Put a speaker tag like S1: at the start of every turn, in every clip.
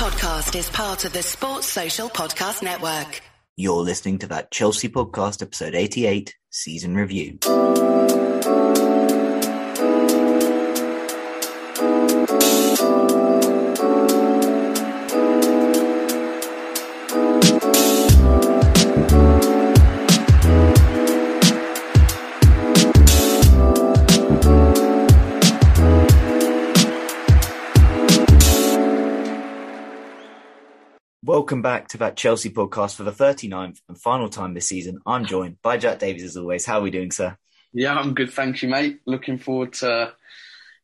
S1: podcast is part of the Sports Social Podcast Network.
S2: You're listening to that Chelsea podcast, episode 88, season review. Welcome back to that Chelsea podcast for the 39th and final time this season. I'm joined by Jack Davies as always. How are we doing, sir?
S3: Yeah, I'm good, thank you, mate. Looking forward to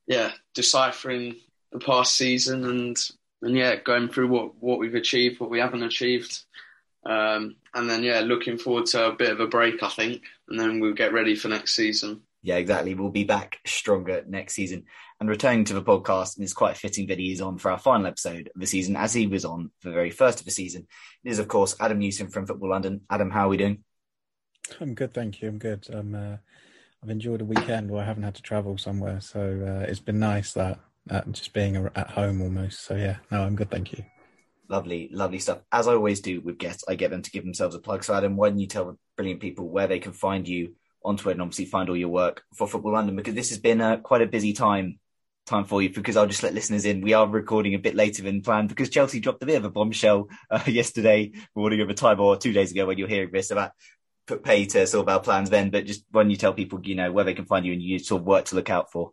S3: yeah, deciphering the past season and and yeah, going through what, what we've achieved, what we haven't achieved. Um, and then yeah, looking forward to a bit of a break, I think, and then we'll get ready for next season.
S2: Yeah, exactly. We'll be back stronger next season. And returning to the podcast, and it's quite fitting that he is on for our final episode of the season, as he was on for the very first of the season. It is, of course, Adam Newson from Football London. Adam, how are we doing?
S4: I'm good, thank you. I'm good. I'm, uh, I've enjoyed a weekend where I haven't had to travel somewhere, so uh, it's been nice that, that just being at home almost. So yeah, no, I'm good, thank you.
S2: Lovely, lovely stuff. As I always do with guests, I get them to give themselves a plug. So Adam, why don't you tell the brilliant people where they can find you on Twitter and obviously find all your work for Football London because this has been uh, quite a busy time time for you because I'll just let listeners in. We are recording a bit later than planned because Chelsea dropped a bit of a bombshell uh, yesterday, morning of a time or two days ago when you're hearing this about put pay to sort of our plans then. But just when you tell people, you know, where they can find you and you sort of work to look out for.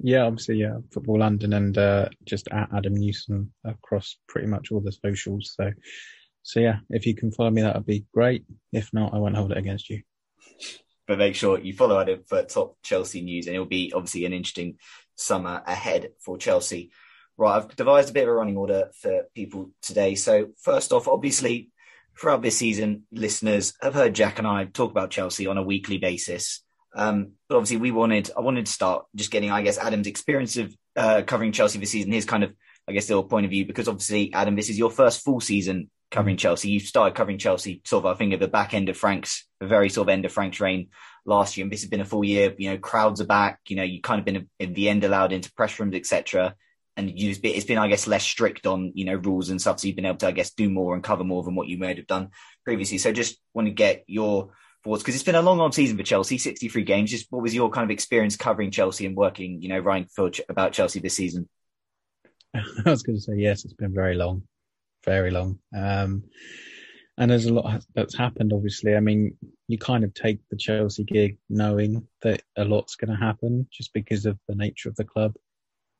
S4: Yeah, obviously, yeah, Football London and uh, just at Adam Newson across pretty much all the socials. So, so yeah, if you can follow me, that would be great. If not, I won't hold it against you
S2: but make sure you follow Adam for top Chelsea news, and it'll be obviously an interesting summer ahead for Chelsea. Right, I've devised a bit of a running order for people today. So first off, obviously, throughout this season, listeners have heard Jack and I talk about Chelsea on a weekly basis. Um, but obviously, we wanted I wanted to start just getting, I guess, Adam's experience of uh, covering Chelsea this season, his kind of, I guess, little point of view, because obviously, Adam, this is your first full season covering Chelsea. You started covering Chelsea sort of, I think, at the back end of Frank's, the very sort of end of Frank's reign last year. And this has been a full year. You know, crowds are back. You know, you kind of been in the end allowed into press rooms, etc. And you, it's been, I guess, less strict on you know rules and stuff. So you've been able to, I guess, do more and cover more than what you might have done previously. So just want to get your thoughts because it's been a long, long season for Chelsea, 63 games. Just what was your kind of experience covering Chelsea and working, you know, writing for about Chelsea this season?
S4: I was going to say yes. It's been very long, very long. Um, and there's a lot that's happened. Obviously, I mean, you kind of take the Chelsea gig knowing that a lot's going to happen just because of the nature of the club.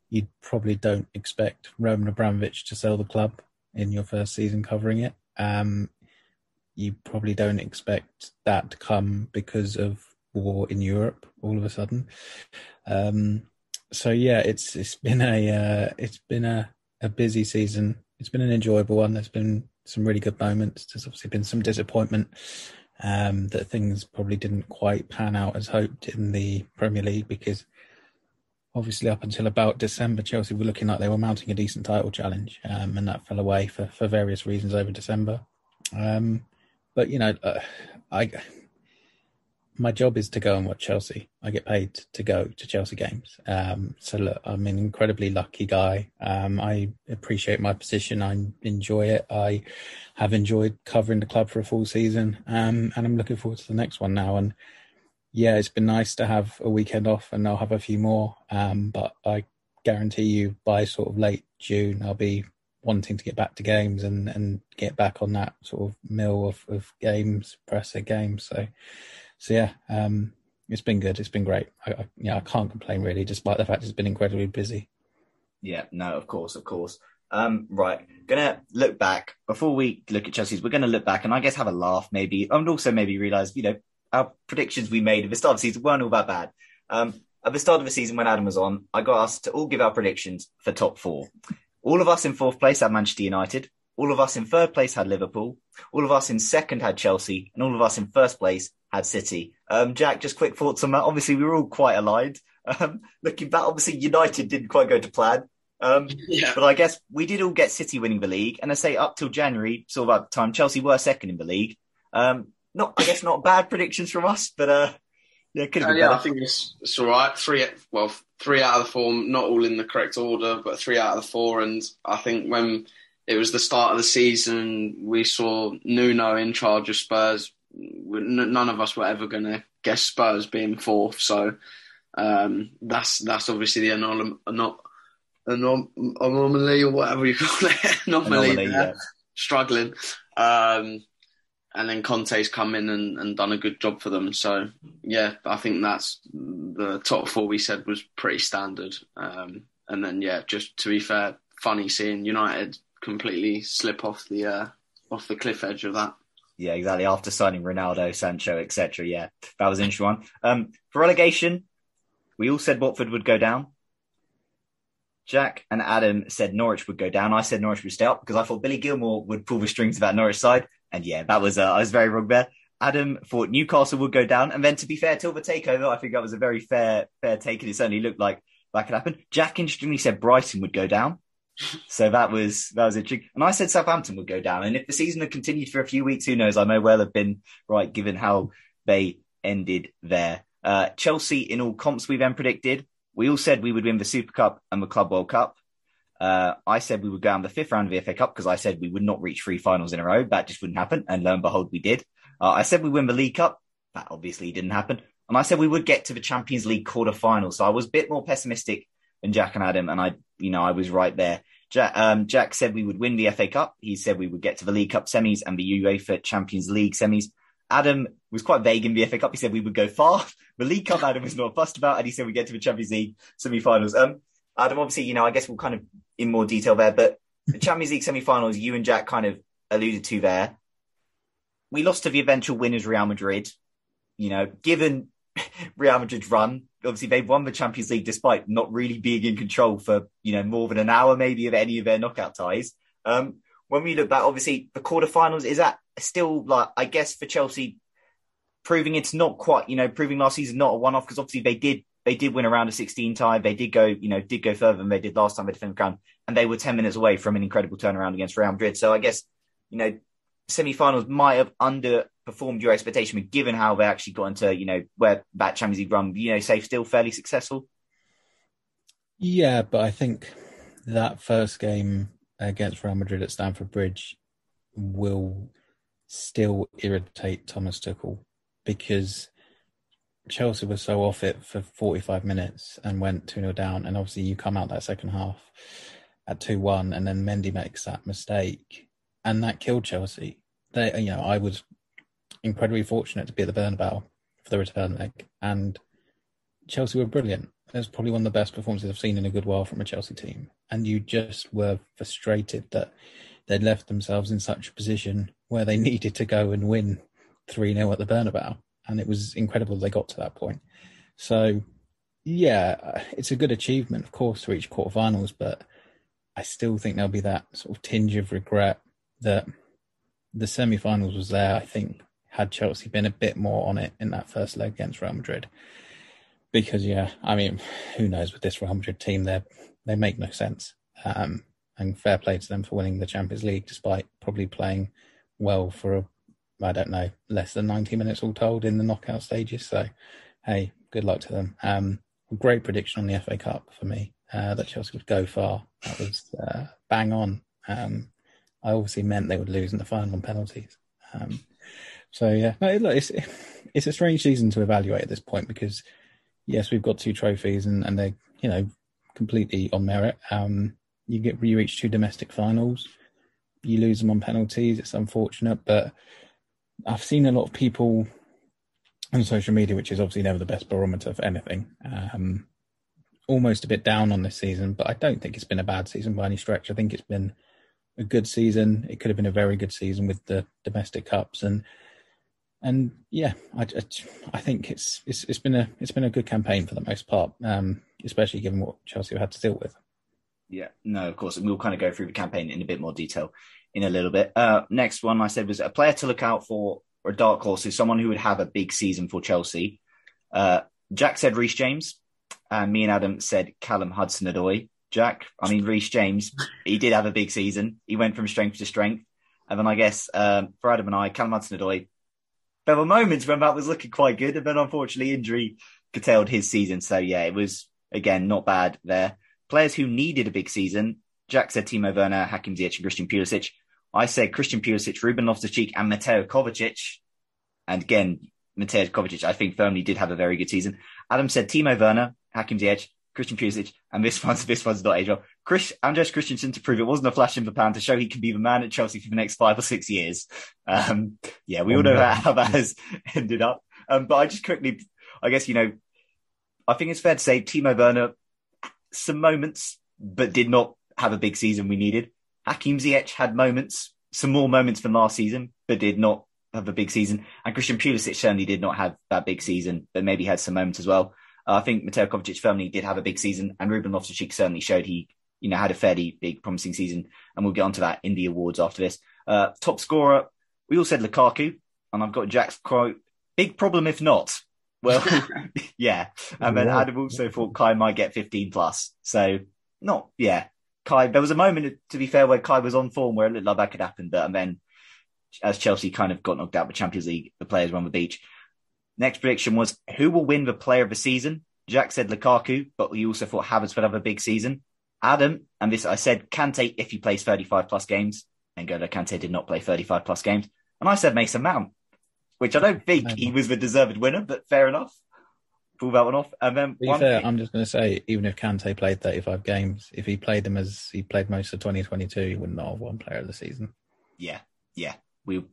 S4: You probably don't expect Roman Abramovich to sell the club in your first season covering it. Um, you probably don't expect that to come because of war in Europe all of a sudden. Um, so yeah, it's it's been a uh, it's been a, a busy season. It's been an enjoyable one. There's been some really good moments. There's obviously been some disappointment um, that things probably didn't quite pan out as hoped in the Premier League because obviously up until about December, Chelsea were looking like they were mounting a decent title challenge, um, and that fell away for, for various reasons over December. Um, but you know, uh, I my job is to go and watch Chelsea. I get paid to go to Chelsea games. Um, so look, I'm an incredibly lucky guy. Um, I appreciate my position. I enjoy it. I have enjoyed covering the club for a full season, um, and I'm looking forward to the next one now. And yeah, it's been nice to have a weekend off, and I'll have a few more. Um, but I guarantee you, by sort of late June, I'll be wanting to get back to games and and get back on that sort of mill of, of games, presser games. So so yeah, um, it's been good. It's been great. I, I, yeah, I can't complain really, despite the fact it's been incredibly busy.
S2: Yeah, no, of course, of course. Um, right, gonna look back before we look at Chelsea's. We're gonna look back and I guess have a laugh, maybe, and also maybe realize, you know, our predictions we made at the start of the season weren't all that bad. Um, at the start of the season when Adam was on, I got asked to all give our predictions for top four. All of us in fourth place had Manchester United. All of us in third place had Liverpool. All of us in second had Chelsea, and all of us in first place had City. Um, Jack, just quick thoughts on that. Obviously, we were all quite aligned. Um, looking back, obviously, United didn't quite go to plan. Um, yeah. But I guess we did all get City winning the league. And I say up till January, sort of at the time, Chelsea were second in the league. Um, not, I guess, not bad predictions from us, but uh, yeah, could have uh,
S3: yeah, better. I think it's, it's all right. Three, well, three out of the four, not all in the correct order, but three out of the four. And I think when it was the start of the season. We saw Nuno in charge of Spurs. None of us were ever going to guess Spurs being fourth. So um, that's that's obviously the anom- anom- anom- anomaly or whatever you call it. anomaly, anomaly yeah. struggling. Um, and then Conte's come in and, and done a good job for them. So yeah, I think that's the top four we said was pretty standard. Um, and then yeah, just to be fair, funny seeing United completely slip off the uh, off the cliff edge of that.
S2: Yeah, exactly. After signing Ronaldo, Sancho, etc. Yeah, that was an interesting one. Um, for relegation, we all said Watford would go down. Jack and Adam said Norwich would go down. I said Norwich would stay up because I thought Billy Gilmour would pull the strings that Norwich side. And yeah, that was uh, I was very wrong there. Adam thought Newcastle would go down, and then to be fair, till the takeover, I think that was a very fair fair take, and it certainly looked like that could happen. Jack interestingly said Brighton would go down, so that was that was interesting. And I said Southampton would go down, and if the season had continued for a few weeks, who knows? I may well have been right, given how they ended there. Uh, Chelsea in all comps we then predicted. We all said we would win the Super Cup and the Club World Cup. Uh, I said we would go on the fifth round of the FA Cup because I said we would not reach three finals in a row. That just wouldn't happen. And lo and behold, we did. Uh, I said we win the League Cup. That obviously didn't happen. And I said we would get to the Champions League quarter final. So I was a bit more pessimistic than Jack and Adam. And I, you know, I was right there. Jack, um, Jack said we would win the FA Cup. He said we would get to the League Cup semis and the UEFA Champions League semis. Adam was quite vague in the FA Cup. He said we would go far. The League Cup, Adam was not fussed about, and he said we get to the Champions League semi-finals. Um, Adam, obviously, you know, I guess we'll kind of in more detail there, but the Champions League semi-finals, you and Jack kind of alluded to there. We lost to the eventual winners, Real Madrid. You know, given Real Madrid's run, obviously they've won the Champions League despite not really being in control for you know more than an hour, maybe of any of their knockout ties. Um, when we look back, obviously the quarterfinals is that still like I guess for Chelsea proving it's not quite, you know, proving last season not a one off because obviously they did they did win around a 16 tie. They did go, you know, did go further than they did last time they defended the crown, and they were 10 minutes away from an incredible turnaround against Real Madrid. So I guess, you know, semi-finals might have underperformed your expectation, but given how they actually got into, you know, where that Champions League run, you know, safe still fairly successful.
S4: Yeah, but I think that first game against Real Madrid at Stamford Bridge will still irritate Thomas Tuchel because Chelsea was so off it for 45 minutes and went 2 0 down. And obviously, you come out that second half at 2 1, and then Mendy makes that mistake, and that killed Chelsea. They, you know, I was incredibly fortunate to be at the Bernabeu for the return leg, and Chelsea were brilliant. It was probably one of the best performances I've seen in a good while from a Chelsea team. And you just were frustrated that they'd left themselves in such a position where they needed to go and win 3 0 at the Bernabeu. And it was incredible they got to that point. So, yeah, it's a good achievement, of course, to reach quarterfinals, but I still think there'll be that sort of tinge of regret that the semi finals was there, I think, had Chelsea been a bit more on it in that first leg against Real Madrid. Because, yeah, I mean, who knows with this Real Madrid team, they they make no sense. Um, and fair play to them for winning the Champions League, despite probably playing well for a, I don't know, less than 90 minutes all told in the knockout stages. So, hey, good luck to them. Um, great prediction on the FA Cup for me uh, that Chelsea would go far. That was uh, bang on. Um, I obviously meant they would lose in the final on penalties. Um, so yeah, no, look, it's it's a strange season to evaluate at this point because yes, we've got two trophies and, and they're you know completely on merit. Um, you get you reach two domestic finals, you lose them on penalties. It's unfortunate, but I've seen a lot of people on social media, which is obviously never the best barometer for anything. Um, almost a bit down on this season, but I don't think it's been a bad season by any stretch. I think it's been a good season. It could have been a very good season with the domestic cups and and yeah, I, I, think it's, it's it's been a it's been a good campaign for the most part, um, especially given what Chelsea have had to deal with.
S2: Yeah, no, of course, and we'll kind of go through the campaign in a bit more detail in a little bit. Uh, next one I said was a player to look out for or a dark horse is someone who would have a big season for Chelsea. Uh, Jack said Reece James, and me and Adam said Callum Hudson-Odoi. Jack, I mean Reece James, he did have a big season. He went from strength to strength, and then I guess um, for Adam and I, Callum Hudson-Odoi there were moments when that was looking quite good, and then unfortunately injury curtailed his season. So yeah, it was again not bad there. Players who needed a big season. Jack said Timo Werner, Hakim Ziyech, and Christian Pulisic. I said Christian Pulisic, Ruben Loftus-Cheek, and Mateo Kovacic. And again, Mateo Kovacic, I think firmly did have a very good season. Adam said Timo Werner, Hakim Ziyech, Christian Pulisic, and this one's this one's not age. Chris Andreas Christensen to prove it wasn't a flash in the pan to show he can be the man at Chelsea for the next five or six years. Um, yeah, we all know how that has ended up. Um, but I just quickly, I guess you know, I think it's fair to say Timo Werner some moments, but did not have a big season we needed. Hakim Ziyech had moments, some more moments than last season, but did not have a big season. And Christian Pulisic certainly did not have that big season, but maybe had some moments as well. Uh, I think Mateo Kovacic firmly did have a big season, and Ruben Loftus-Cheek certainly showed he, you know, had a fairly big, promising season. And we'll get onto that in the awards after this. Uh, top scorer, we all said Lukaku, and I've got Jack's quote: "Big problem if not." Well, yeah. And then Adam also thought Kai might get 15 plus. So not, yeah. Kai, there was a moment, to be fair, where Kai was on form where it looked like that could happen. But and then as Chelsea kind of got knocked out with Champions League, the players were on the beach. Next prediction was who will win the player of the season? Jack said Lukaku, but we also thought Havertz would have a big season. Adam, and this I said Kante if he plays 35 plus games. And N'Golo Kante did not play 35 plus games. And I said Mason Mount which I don't think he was the deserved winner, but fair enough. Pull that one off. And then
S4: to be fair, I'm just going to say, even if Kante played 35 games, if he played them as he played most of 2022, he would not have won Player of the Season.
S2: Yeah, yeah. We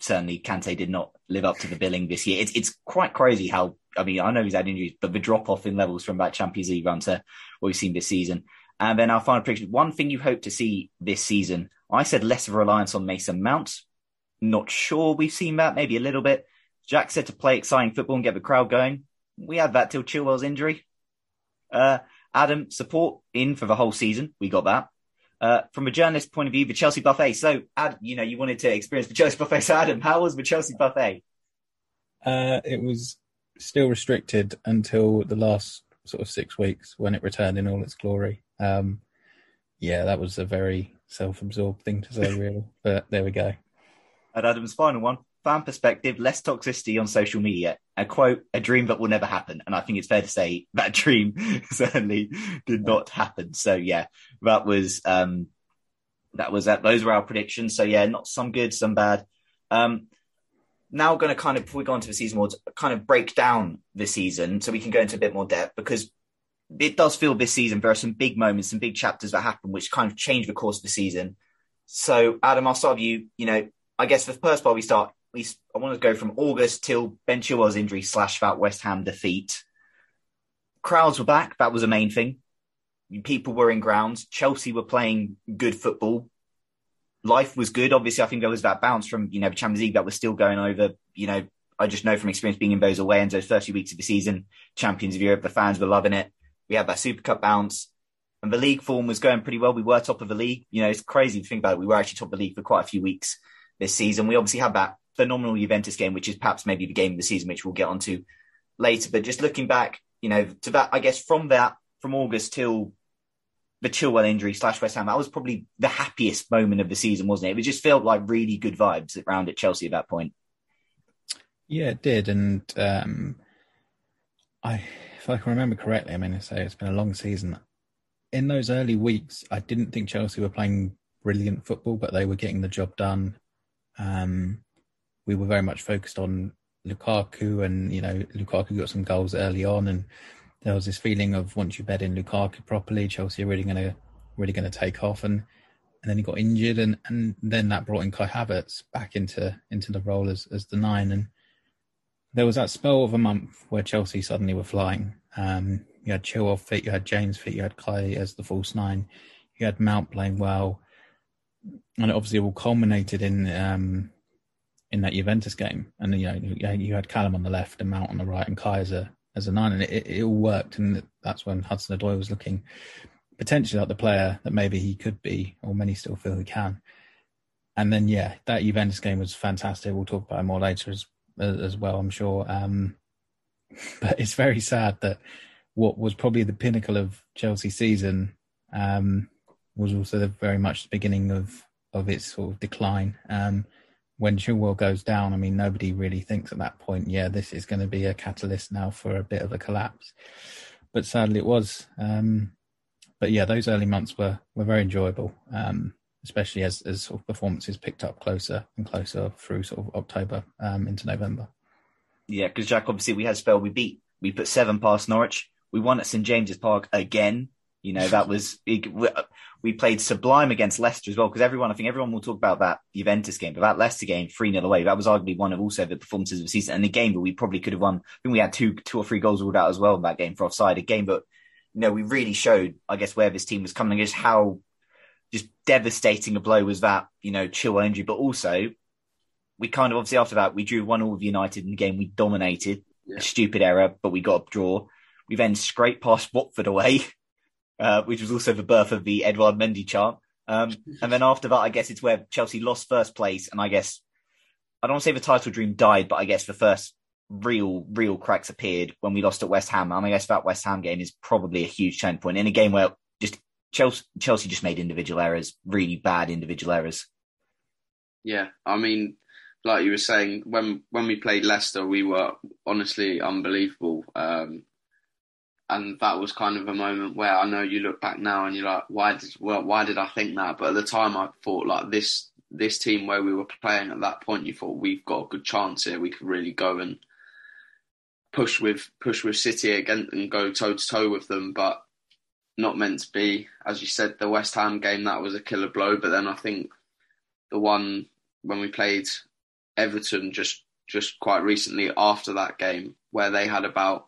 S2: certainly Kante did not live up to the billing this year. It's it's quite crazy how I mean I know he's had injuries, but the drop off in levels from that Champions League run to what we've seen this season. And then our final prediction: one thing you hope to see this season. I said less of a reliance on Mason Mount not sure we've seen that, maybe a little bit. Jack said to play exciting football and get the crowd going. We had that till Chilwell's injury. Uh, Adam, support in for the whole season. We got that. Uh, from a journalist point of view, the Chelsea buffet. So, Ad, you know, you wanted to experience the Chelsea buffet. So, Adam, how was the Chelsea buffet?
S4: Uh, it was still restricted until the last sort of six weeks when it returned in all its glory. Um, yeah, that was a very self-absorbed thing to say, really. but there we go
S2: at Adam's final one. Fan perspective, less toxicity on social media. A quote, a dream that will never happen. And I think it's fair to say that dream certainly did not happen. So yeah, that was, um, that was that. Those were our predictions. So yeah, not some good, some bad. Um, now going to kind of, before we go into the season awards, kind of break down the season so we can go into a bit more depth because it does feel this season there are some big moments, some big chapters that happen which kind of change the course of the season. So Adam, I'll start with you. You know, I guess the first part we start, we I want to go from August till Ben Chilwell's injury slash that West Ham defeat. Crowds were back. That was the main thing. People were in grounds. Chelsea were playing good football. Life was good. Obviously, I think there was that bounce from you know the Champions League that was still going over. You know, I just know from experience being in those away ends, those first few weeks of the season, Champions of Europe, the fans were loving it. We had that Super Cup bounce. And the league form was going pretty well. We were top of the league. You know, it's crazy to think about it. We were actually top of the league for quite a few weeks this season. We obviously had that phenomenal Juventus game, which is perhaps maybe the game of the season, which we'll get onto later. But just looking back, you know, to that, I guess from that, from August till the Chilwell injury slash West Ham, that was probably the happiest moment of the season, wasn't it? It just felt like really good vibes around at Chelsea at that point.
S4: Yeah, it did. And um, I, if I can remember correctly, I mean, I say it's been a long season. In those early weeks, I didn't think Chelsea were playing brilliant football, but they were getting the job done. Um, we were very much focused on Lukaku, and you know Lukaku got some goals early on, and there was this feeling of once you bed in Lukaku properly, Chelsea are really going to really going to take off, and and then he got injured, and and then that brought in Kai Havertz back into into the role as as the nine, and there was that spell of a month where Chelsea suddenly were flying. Um, you had Chilwell fit, you had James fit, you had Kai as the false nine, you had Mount playing well and it obviously all culminated in um, in that Juventus game. And you know, you had Callum on the left and Mount on the right, and Kaiser as a nine, and it, it all worked. And that's when Hudson Odoi was looking potentially like the player that maybe he could be, or many still feel he can. And then, yeah, that Juventus game was fantastic. We'll talk about it more later as as well, I'm sure. Um, but it's very sad that what was probably the pinnacle of Chelsea season um, was also the, very much the beginning of of its sort of decline. Um, when Chilwell goes down, I mean, nobody really thinks at that point, yeah, this is going to be a catalyst now for a bit of a collapse. But sadly, it was. Um, but yeah, those early months were were very enjoyable, um, especially as as sort of performances picked up closer and closer through sort of October um, into November.
S2: Yeah, because Jack, obviously we had a spell we beat, we put seven past Norwich, we won at St James's Park again. You know that was we played sublime against Leicester as well because everyone I think everyone will talk about that Juventus game, but that Leicester game three 0 away that was arguably one of also the performances of the season and the game that we probably could have won. I think we had two two or three goals ruled out as well in that game for offside. A game that you know we really showed I guess where this team was coming, just how just devastating a blow was that you know Chilwell injury, but also we kind of obviously after that we drew one all with United in the game we dominated. Yeah. Stupid error, but we got a draw. We then scraped past Watford away uh, which was also the birth of the Edouard Mendy chant. Um, and then after that, I guess it's where Chelsea lost first place, and I guess I don't want to say the title dream died, but I guess the first real, real cracks appeared when we lost at West Ham. And I guess that West Ham game is probably a huge turning point in a game where just Chelsea, Chelsea just made individual errors, really bad individual errors.
S3: Yeah, I mean, like you were saying, when when we played Leicester, we were honestly unbelievable. Um, and that was kind of a moment where I know you look back now and you're like, why did well, why did I think that? But at the time, I thought like this this team where we were playing at that point, you thought we've got a good chance here. We could really go and push with push with City again and go toe to toe with them, but not meant to be. As you said, the West Ham game that was a killer blow. But then I think the one when we played Everton just just quite recently after that game, where they had about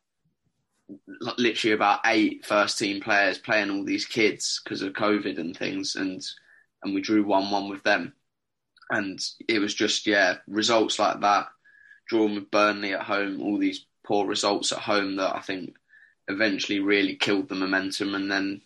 S3: literally about eight first team players playing all these kids because of COVID and things, and and we drew one one with them, and it was just yeah results like that, drawn with Burnley at home, all these poor results at home that I think eventually really killed the momentum, and then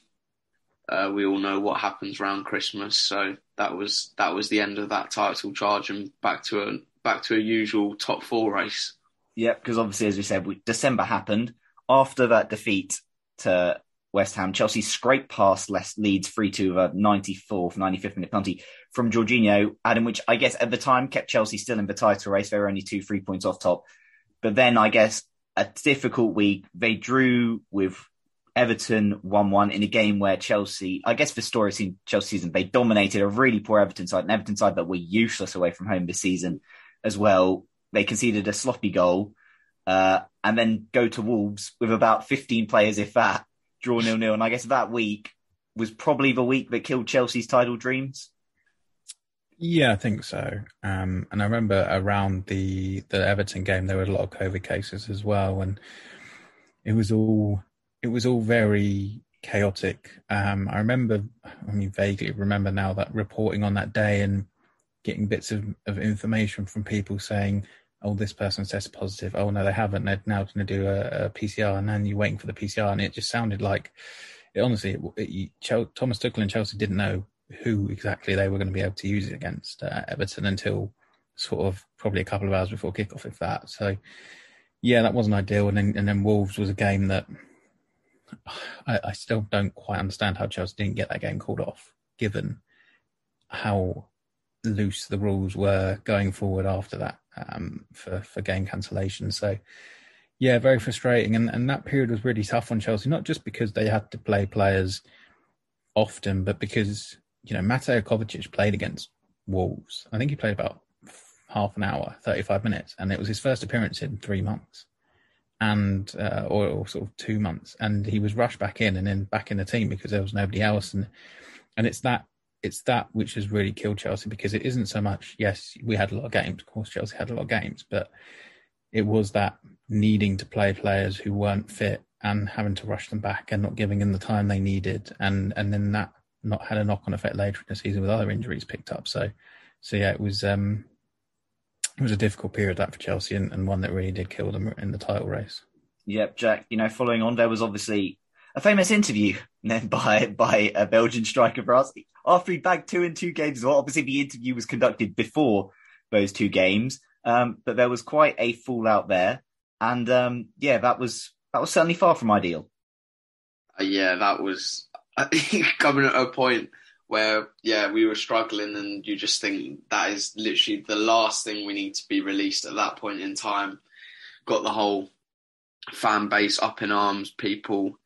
S3: uh, we all know what happens around Christmas, so that was that was the end of that title charge and back to a back to a usual top four race.
S2: Yeah, because obviously, as we said, we, December happened after that defeat to West Ham, Chelsea scraped past Leeds 3 2 of a 94th, 95th minute penalty from Jorginho, Adam, which I guess at the time kept Chelsea still in the title race. They were only two, three points off top. But then I guess a difficult week. They drew with Everton 1 1 in a game where Chelsea, I guess the story seen Chelsea season, they dominated a really poor Everton side, an Everton side that were useless away from home this season as well. They conceded a sloppy goal uh, and then go to Wolves with about 15 players, if that, draw nil nil. And I guess that week was probably the week that killed Chelsea's title dreams.
S4: Yeah, I think so. Um, and I remember around the the Everton game, there were a lot of COVID cases as well, and it was all it was all very chaotic. Um, I remember, I mean, vaguely remember now that reporting on that day and getting bits of, of information from people saying oh, this person's tested positive. Oh, no, they haven't. They're now going to do a, a, PCR, and then you're waiting for the PCR. And it just sounded like, it, honestly, it, it, Thomas Tuchel and Chelsea didn't know who exactly they were going to be able to use it against uh, Everton until sort of probably a couple of hours before kickoff, if that. So, yeah, that wasn't ideal. And then, and then Wolves was a game that I, I still don't quite understand how Chelsea didn't get that game called off, given how loose the rules were going forward after that um, for for game cancellation. So yeah, very frustrating, and and that period was really tough on Chelsea, not just because they had to play players often, but because you know Mateo Kovacic played against Wolves. I think he played about half an hour, thirty five minutes, and it was his first appearance in three months. And uh, or, or sort of two months, and he was rushed back in and then back in the team because there was nobody else, and and it's that it's that which has really killed Chelsea because it isn't so much, yes, we had a lot of games. Of course, Chelsea had a lot of games, but it was that needing to play players who weren't fit and having to rush them back and not giving them the time they needed. And, and then that not had a knock on effect later in the season with other injuries picked up. So, so yeah, it was, um, it was a difficult period that for Chelsea and, and one that really did kill them in the title race.
S2: Yep, Jack. You know, following on, there was obviously a famous interview by by a Belgian striker for us after he bagged two in two games. Well, obviously the interview was conducted before those two games, um, but there was quite a fallout there, and um, yeah, that was that was certainly far from ideal.
S3: Uh, yeah, that was coming at a point where yeah we were struggling, and you just think that is literally the last thing we need to be released at that point in time. Got the whole fan base up in arms, people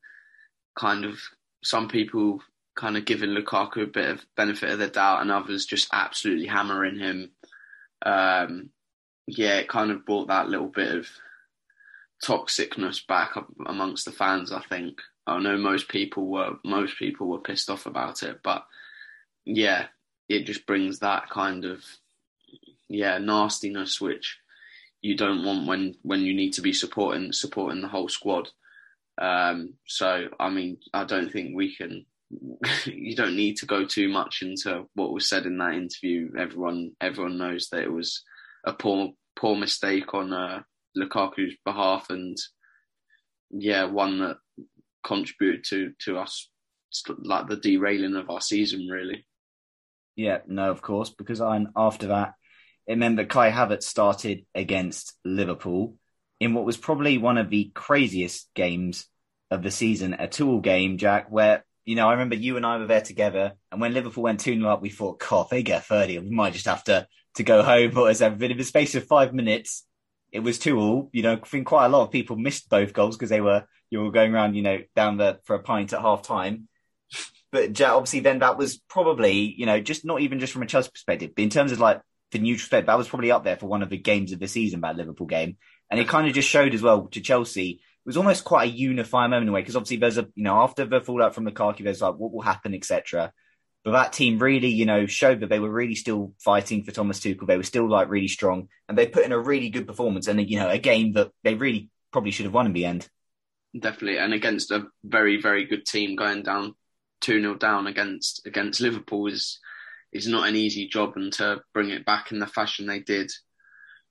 S3: kind of some people kind of giving Lukaku a bit of benefit of the doubt, and others just absolutely hammering him. Um, yeah, it kind of brought that little bit of toxicness back amongst the fans. I think I know most people were most people were pissed off about it, but yeah, it just brings that kind of yeah nastiness which you don't want when when you need to be supporting supporting the whole squad. Um, so I mean, I don't think we can. you don't need to go too much into what was said in that interview. Everyone everyone knows that it was a poor poor mistake on uh, Lukaku's behalf, and yeah, one that contributed to to us like the derailing of our season, really.
S2: Yeah, no, of course, because I'm after that, it meant that Kai Havertz started against Liverpool in what was probably one of the craziest games of the season, a two-all game, Jack, where, you know, I remember you and I were there together, and when Liverpool went 2 0 up, we thought, God, they get 30, we might just have to, to go home. But as in the space of five minutes, it was two all. You know, I think quite a lot of people missed both goals because they were you were going around, you know, down the for a pint at half time. But Jack, obviously, then that was probably, you know, just not even just from a Chelsea perspective, but in terms of like the neutral perspective, that was probably up there for one of the games of the season, that Liverpool game. And it kind of just showed as well to Chelsea. It was almost quite a unifying moment in a way because obviously there's a, you know, after the fallout from Lukaku, there's like what will happen, etc. But that team really, you know, showed that they were really still fighting for Thomas Tuchel. They were still like really strong, and they put in a really good performance and you know a game that they really probably should have won in the end.
S3: Definitely, and against a very very good team, going down two 0 down against against Liverpool is is not an easy job, and to bring it back in the fashion they did,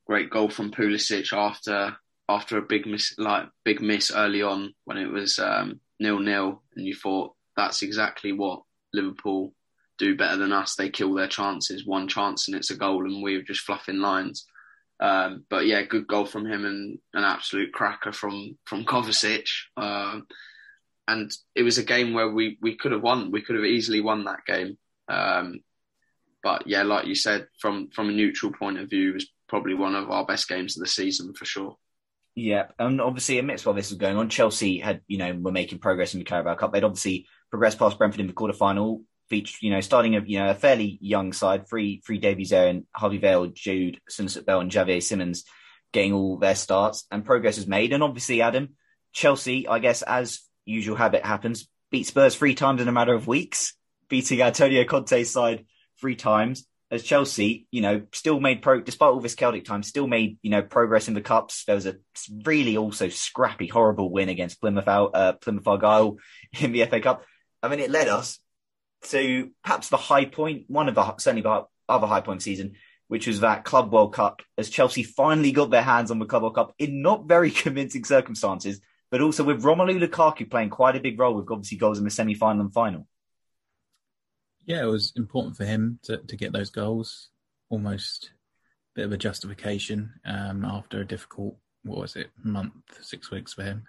S3: great goal from Pulisic after after a big miss like big miss early on when it was um, nil nil, and you thought that's exactly what Liverpool do better than us. They kill their chances, one chance and it's a goal, and we are just fluffing lines. Um, but yeah, good goal from him and an absolute cracker from from Kovacic. Uh, and it was a game where we, we could have won. We could have easily won that game. Um, but yeah, like you said, from from a neutral point of view, it was probably one of our best games of the season for sure.
S2: Yeah, and obviously amidst while this was going on, Chelsea had you know were making progress in the Carabao Cup. They'd obviously progressed past Brentford in the quarter final featured, you know, starting a you know a fairly young side, three three Davies there and Harvey Vale, Jude, Soonsup-Bell, and Xavier Simons getting all their starts, and progress is made. And obviously, Adam, Chelsea, I guess, as usual habit happens, beat Spurs three times in a matter of weeks, beating Antonio Conte's side three times. As Chelsea, you know, still made pro despite all this Celtic time, still made you know progress in the cups. There was a really also scrappy, horrible win against Plymouth, uh, Plymouth Argyle in the FA Cup. I mean, it led us to perhaps the high point, one of the certainly the other high point season, which was that Club World Cup, as Chelsea finally got their hands on the Club World Cup in not very convincing circumstances, but also with Romelu Lukaku playing quite a big role with obviously goals in the semi final and final.
S4: Yeah, it was important for him to, to get those goals. Almost a bit of a justification um, after a difficult, what was it, month, six weeks for him.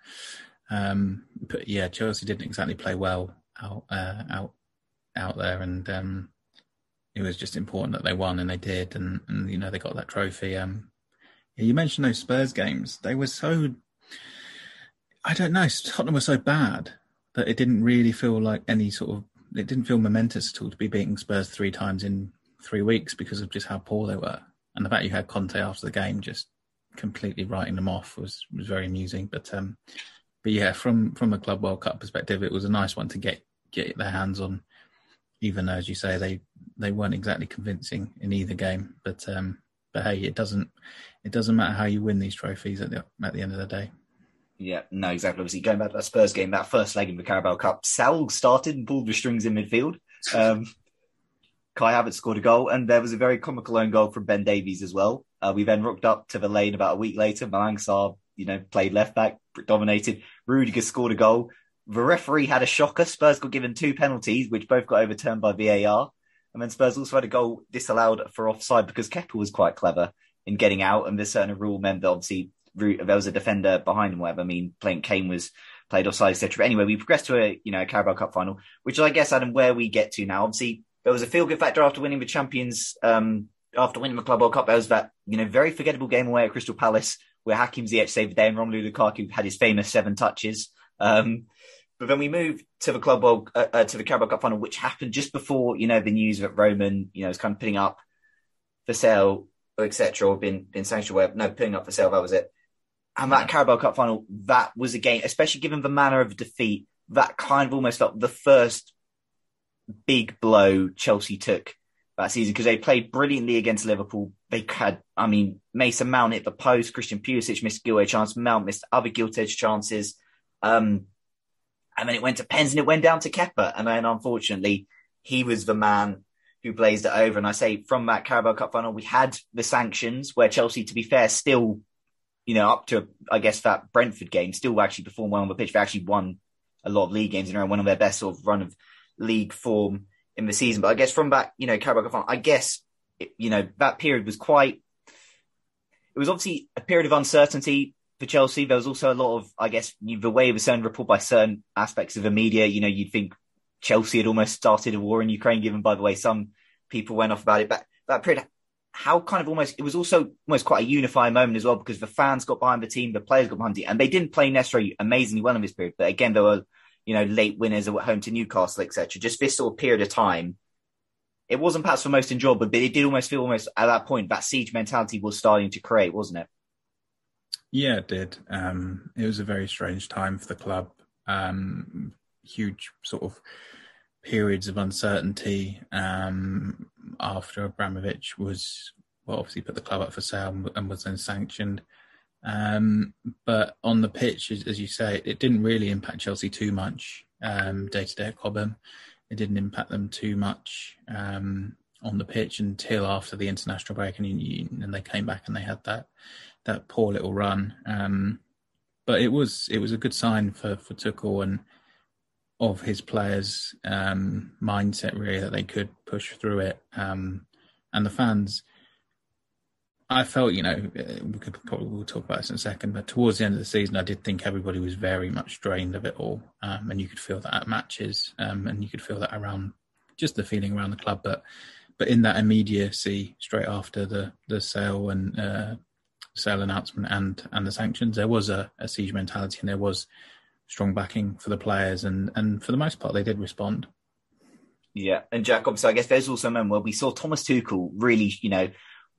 S4: Um, but yeah, Chelsea didn't exactly play well out uh, out out there, and um, it was just important that they won, and they did, and, and you know they got that trophy. Um, you mentioned those Spurs games; they were so. I don't know. Tottenham were so bad that it didn't really feel like any sort of. It didn't feel momentous at all to be beating Spurs three times in three weeks because of just how poor they were, and the fact you had Conte after the game just completely writing them off was was very amusing. But um, but yeah, from from a Club World Cup perspective, it was a nice one to get get their hands on even though, as you say, they they weren't exactly convincing in either game. But um, but hey, it doesn't it doesn't matter how you win these trophies at the at the end of the day.
S2: Yeah, no, exactly. Obviously, going back to that Spurs game, that first leg in the Carabao Cup, Saul started and pulled the strings in midfield. Um, Kai Havertz scored a goal, and there was a very comical own goal from Ben Davies as well. Uh, we then rocked up to the lane about a week later. Malang Sarr, you know, played left back, dominated. Rudiger scored a goal. The referee had a shocker. Spurs got given two penalties, which both got overturned by VAR. And then Spurs also had a goal disallowed for offside because Kepa was quite clever in getting out. And this certain rule meant that obviously there was a defender behind him, whatever. I mean, playing Kane was played offside, etc. Anyway, we progressed to a, you know, a Carabao Cup final, which is, I guess, Adam, where we get to now. Obviously, there was a feel good factor after winning the Champions, um, after winning the Club World Cup. There was that, you know, very forgettable game away at Crystal Palace where Hakim Ziyech saved the day and Romelu Lukaku had his famous seven touches. Um, but then we moved to the Club World, uh, uh, to the Carabao Cup final, which happened just before, you know, the news that Roman, you know, was kind of putting up for sale, etc., or been, been sanctioned, where, no, putting up for sale, that was it. And that Carabao Cup final, that was a game, especially given the manner of defeat, that kind of almost felt the first big blow Chelsea took that season because they played brilliantly against Liverpool. They had, I mean, Mason Mount hit the post, Christian Pulisic missed giveaway chance, Mount missed other gilt edge chances. Um, and then it went to pens and it went down to Kepa. And then unfortunately, he was the man who blazed it over. And I say from that Carabao Cup final, we had the sanctions where Chelsea, to be fair, still, you know, up to, I guess, that Brentford game, still actually performed well on the pitch. They actually won a lot of league games and a row, one of their best sort of run of league form in the season. But I guess from that, you know, Carabao I guess, you know, that period was quite, it was obviously a period of uncertainty for Chelsea, there was also a lot of, I guess, the way it was certain report by certain aspects of the media. You know, you'd think Chelsea had almost started a war in Ukraine, given by the way some people went off about it. But that period, how kind of almost, it was also almost quite a unifying moment as well, because the fans got behind the team, the players got behind the team, and they didn't play necessarily amazingly well in this period. But again, there were, you know, late winners at home to Newcastle, etc. Just this sort of period of time. It wasn't perhaps the most enjoyable, but it did almost feel almost at that point that siege mentality was starting to create, wasn't it?
S4: Yeah, it did. Um, it was a very strange time for the club. Um, huge sort of periods of uncertainty um, after Abramovich was well, obviously put the club up for sale and was then sanctioned. Um, but on the pitch, as, as, you say, it didn't really impact Chelsea too much day to day at Cobham. It didn't impact them too much um, on the pitch until after the international break, and, and they came back and they had that that poor little run. Um, but it was it was a good sign for for Tuchel and of his players' um, mindset really that they could push through it. Um, and the fans, I felt you know we could probably we'll talk about this in a second, but towards the end of the season, I did think everybody was very much drained of it all, um, and you could feel that at matches, um, and you could feel that around just the feeling around the club, but. But in that immediacy, straight after the the sale and uh, sale announcement and and the sanctions, there was a, a siege mentality and there was strong backing for the players, and and for the most part, they did respond.
S2: Yeah, and Jack, obviously, I guess there's also a moment where we saw Thomas Tuchel really, you know,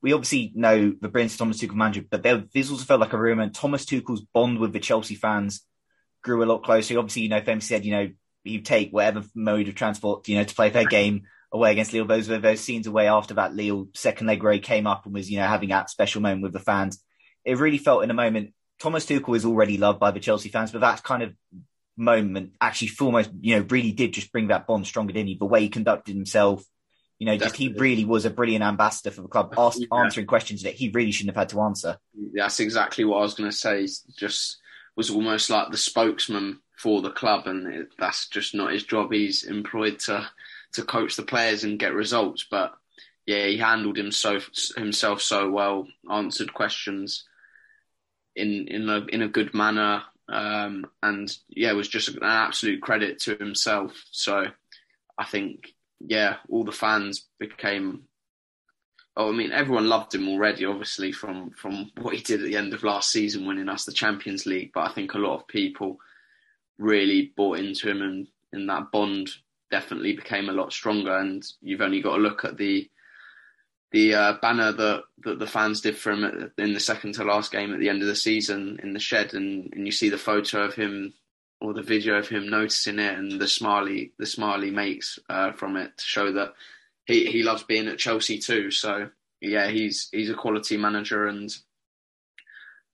S2: we obviously know the brilliance of Thomas Tuchel manager, but there, this also felt like a rumor. Thomas Tuchel's bond with the Chelsea fans grew a lot closer. Obviously, you know, Fem said, you know, you take whatever mode of transport, you know, to play their game away against Lille. Those were those scenes away after that Lille second leg where he came up and was, you know, having that special moment with the fans it really felt in a moment. Thomas Tuchel is already loved by the Chelsea fans, but that kind of moment actually almost, you know, really did just bring that bond stronger, didn't he? The way he conducted himself, you know, just he really was a brilliant ambassador for the club, asked, yeah. answering questions that he really shouldn't have had to answer.
S3: That's exactly what I was going to say. Just was almost like the spokesman for the club, and it, that's just not his job. He's employed to to coach the players and get results, but yeah, he handled himself himself so well, answered questions in in a in a good manner, um, and yeah, was just an absolute credit to himself. So I think yeah, all the fans became. Oh, I mean, everyone loved him already, obviously from from what he did at the end of last season, winning us the Champions League. But I think a lot of people really bought into him, and and that bond definitely became a lot stronger. And you've only got to look at the the uh, banner that, that the fans did for him in the second to last game at the end of the season in the shed, and, and you see the photo of him or the video of him noticing it and the smiley the smiley makes uh, from it to show that he, he loves being at Chelsea too. So yeah, he's he's a quality manager and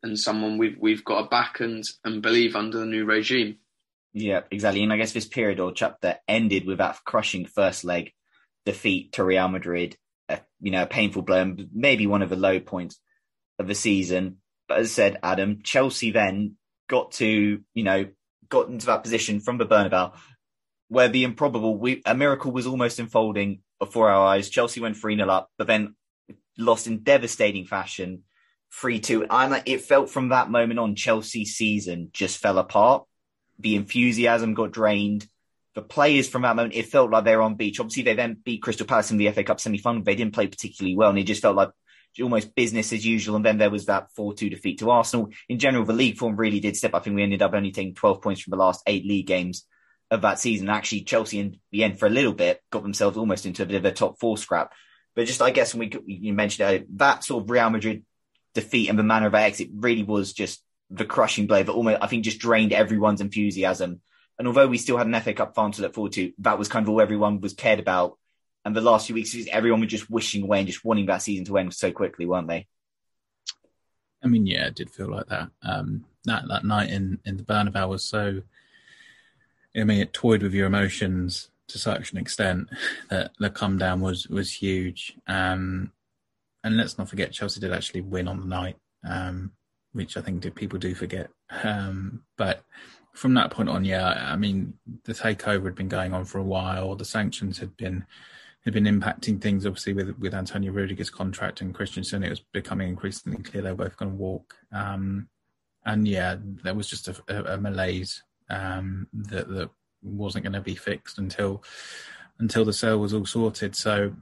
S3: and someone we've we've got to back and and believe under the new regime.
S2: Yeah, exactly. And I guess this period or chapter ended with that crushing first leg defeat to Real Madrid a, you know, a painful blow and maybe one of the low points of the season. But as I said, Adam, Chelsea then got to, you know, got into that position from the Bernabeu where the improbable, we, a miracle was almost unfolding before our eyes. Chelsea went 3 0 up, but then lost in devastating fashion 3 2. And like, it felt from that moment on, Chelsea's season just fell apart. The enthusiasm got drained the players from that moment, it felt like they were on beach. Obviously, they then beat Crystal Palace in the FA Cup semi final. They didn't play particularly well, and it just felt like almost business as usual. And then there was that 4 2 defeat to Arsenal. In general, the league form really did step. I think we ended up only taking 12 points from the last eight league games of that season. Actually, Chelsea in the end for a little bit got themselves almost into a bit of a top four scrap. But just I guess when we you mentioned earlier, that sort of Real Madrid defeat and the manner of exit really was just the crushing blow that almost I think just drained everyone's enthusiasm. And although we still had an FA Cup final to look forward to, that was kind of all everyone was cared about. And the last few weeks, everyone was just wishing away and just wanting that season to end so quickly, weren't they?
S4: I mean, yeah, it did feel like that. Um, that that night in in the Bernabeu was so. I mean, it toyed with your emotions to such an extent that the come down was was huge. Um, and let's not forget, Chelsea did actually win on the night, um, which I think people do forget. Um, but from that point on, yeah, I mean, the takeover had been going on for a while. The sanctions had been had been impacting things, obviously, with with Antonio Rudiger's contract and Christensen. It was becoming increasingly clear they were both going to walk. Um, and yeah, there was just a, a, a malaise um, that that wasn't going to be fixed until until the sale was all sorted. So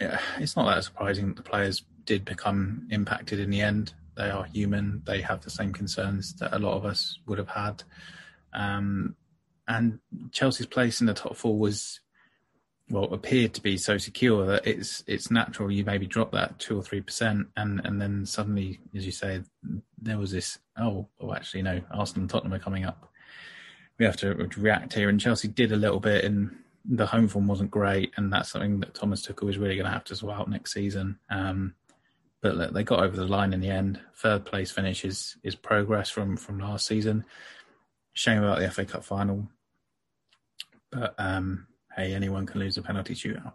S4: yeah, it's not that surprising that the players did become impacted in the end. They are human. They have the same concerns that a lot of us would have had. Um, and Chelsea's place in the top four was, well, appeared to be so secure that it's it's natural you maybe drop that two or three percent, and and then suddenly, as you say, there was this. Oh, oh, actually, no. Arsenal and Tottenham are coming up. We have to react here, and Chelsea did a little bit, and the home form wasn't great, and that's something that Thomas Tuchel is really going to have to sort out next season. Um, but they got over the line in the end. Third place finish is is progress from from last season. Shame about the FA Cup final, but um, hey, anyone can lose a penalty shootout.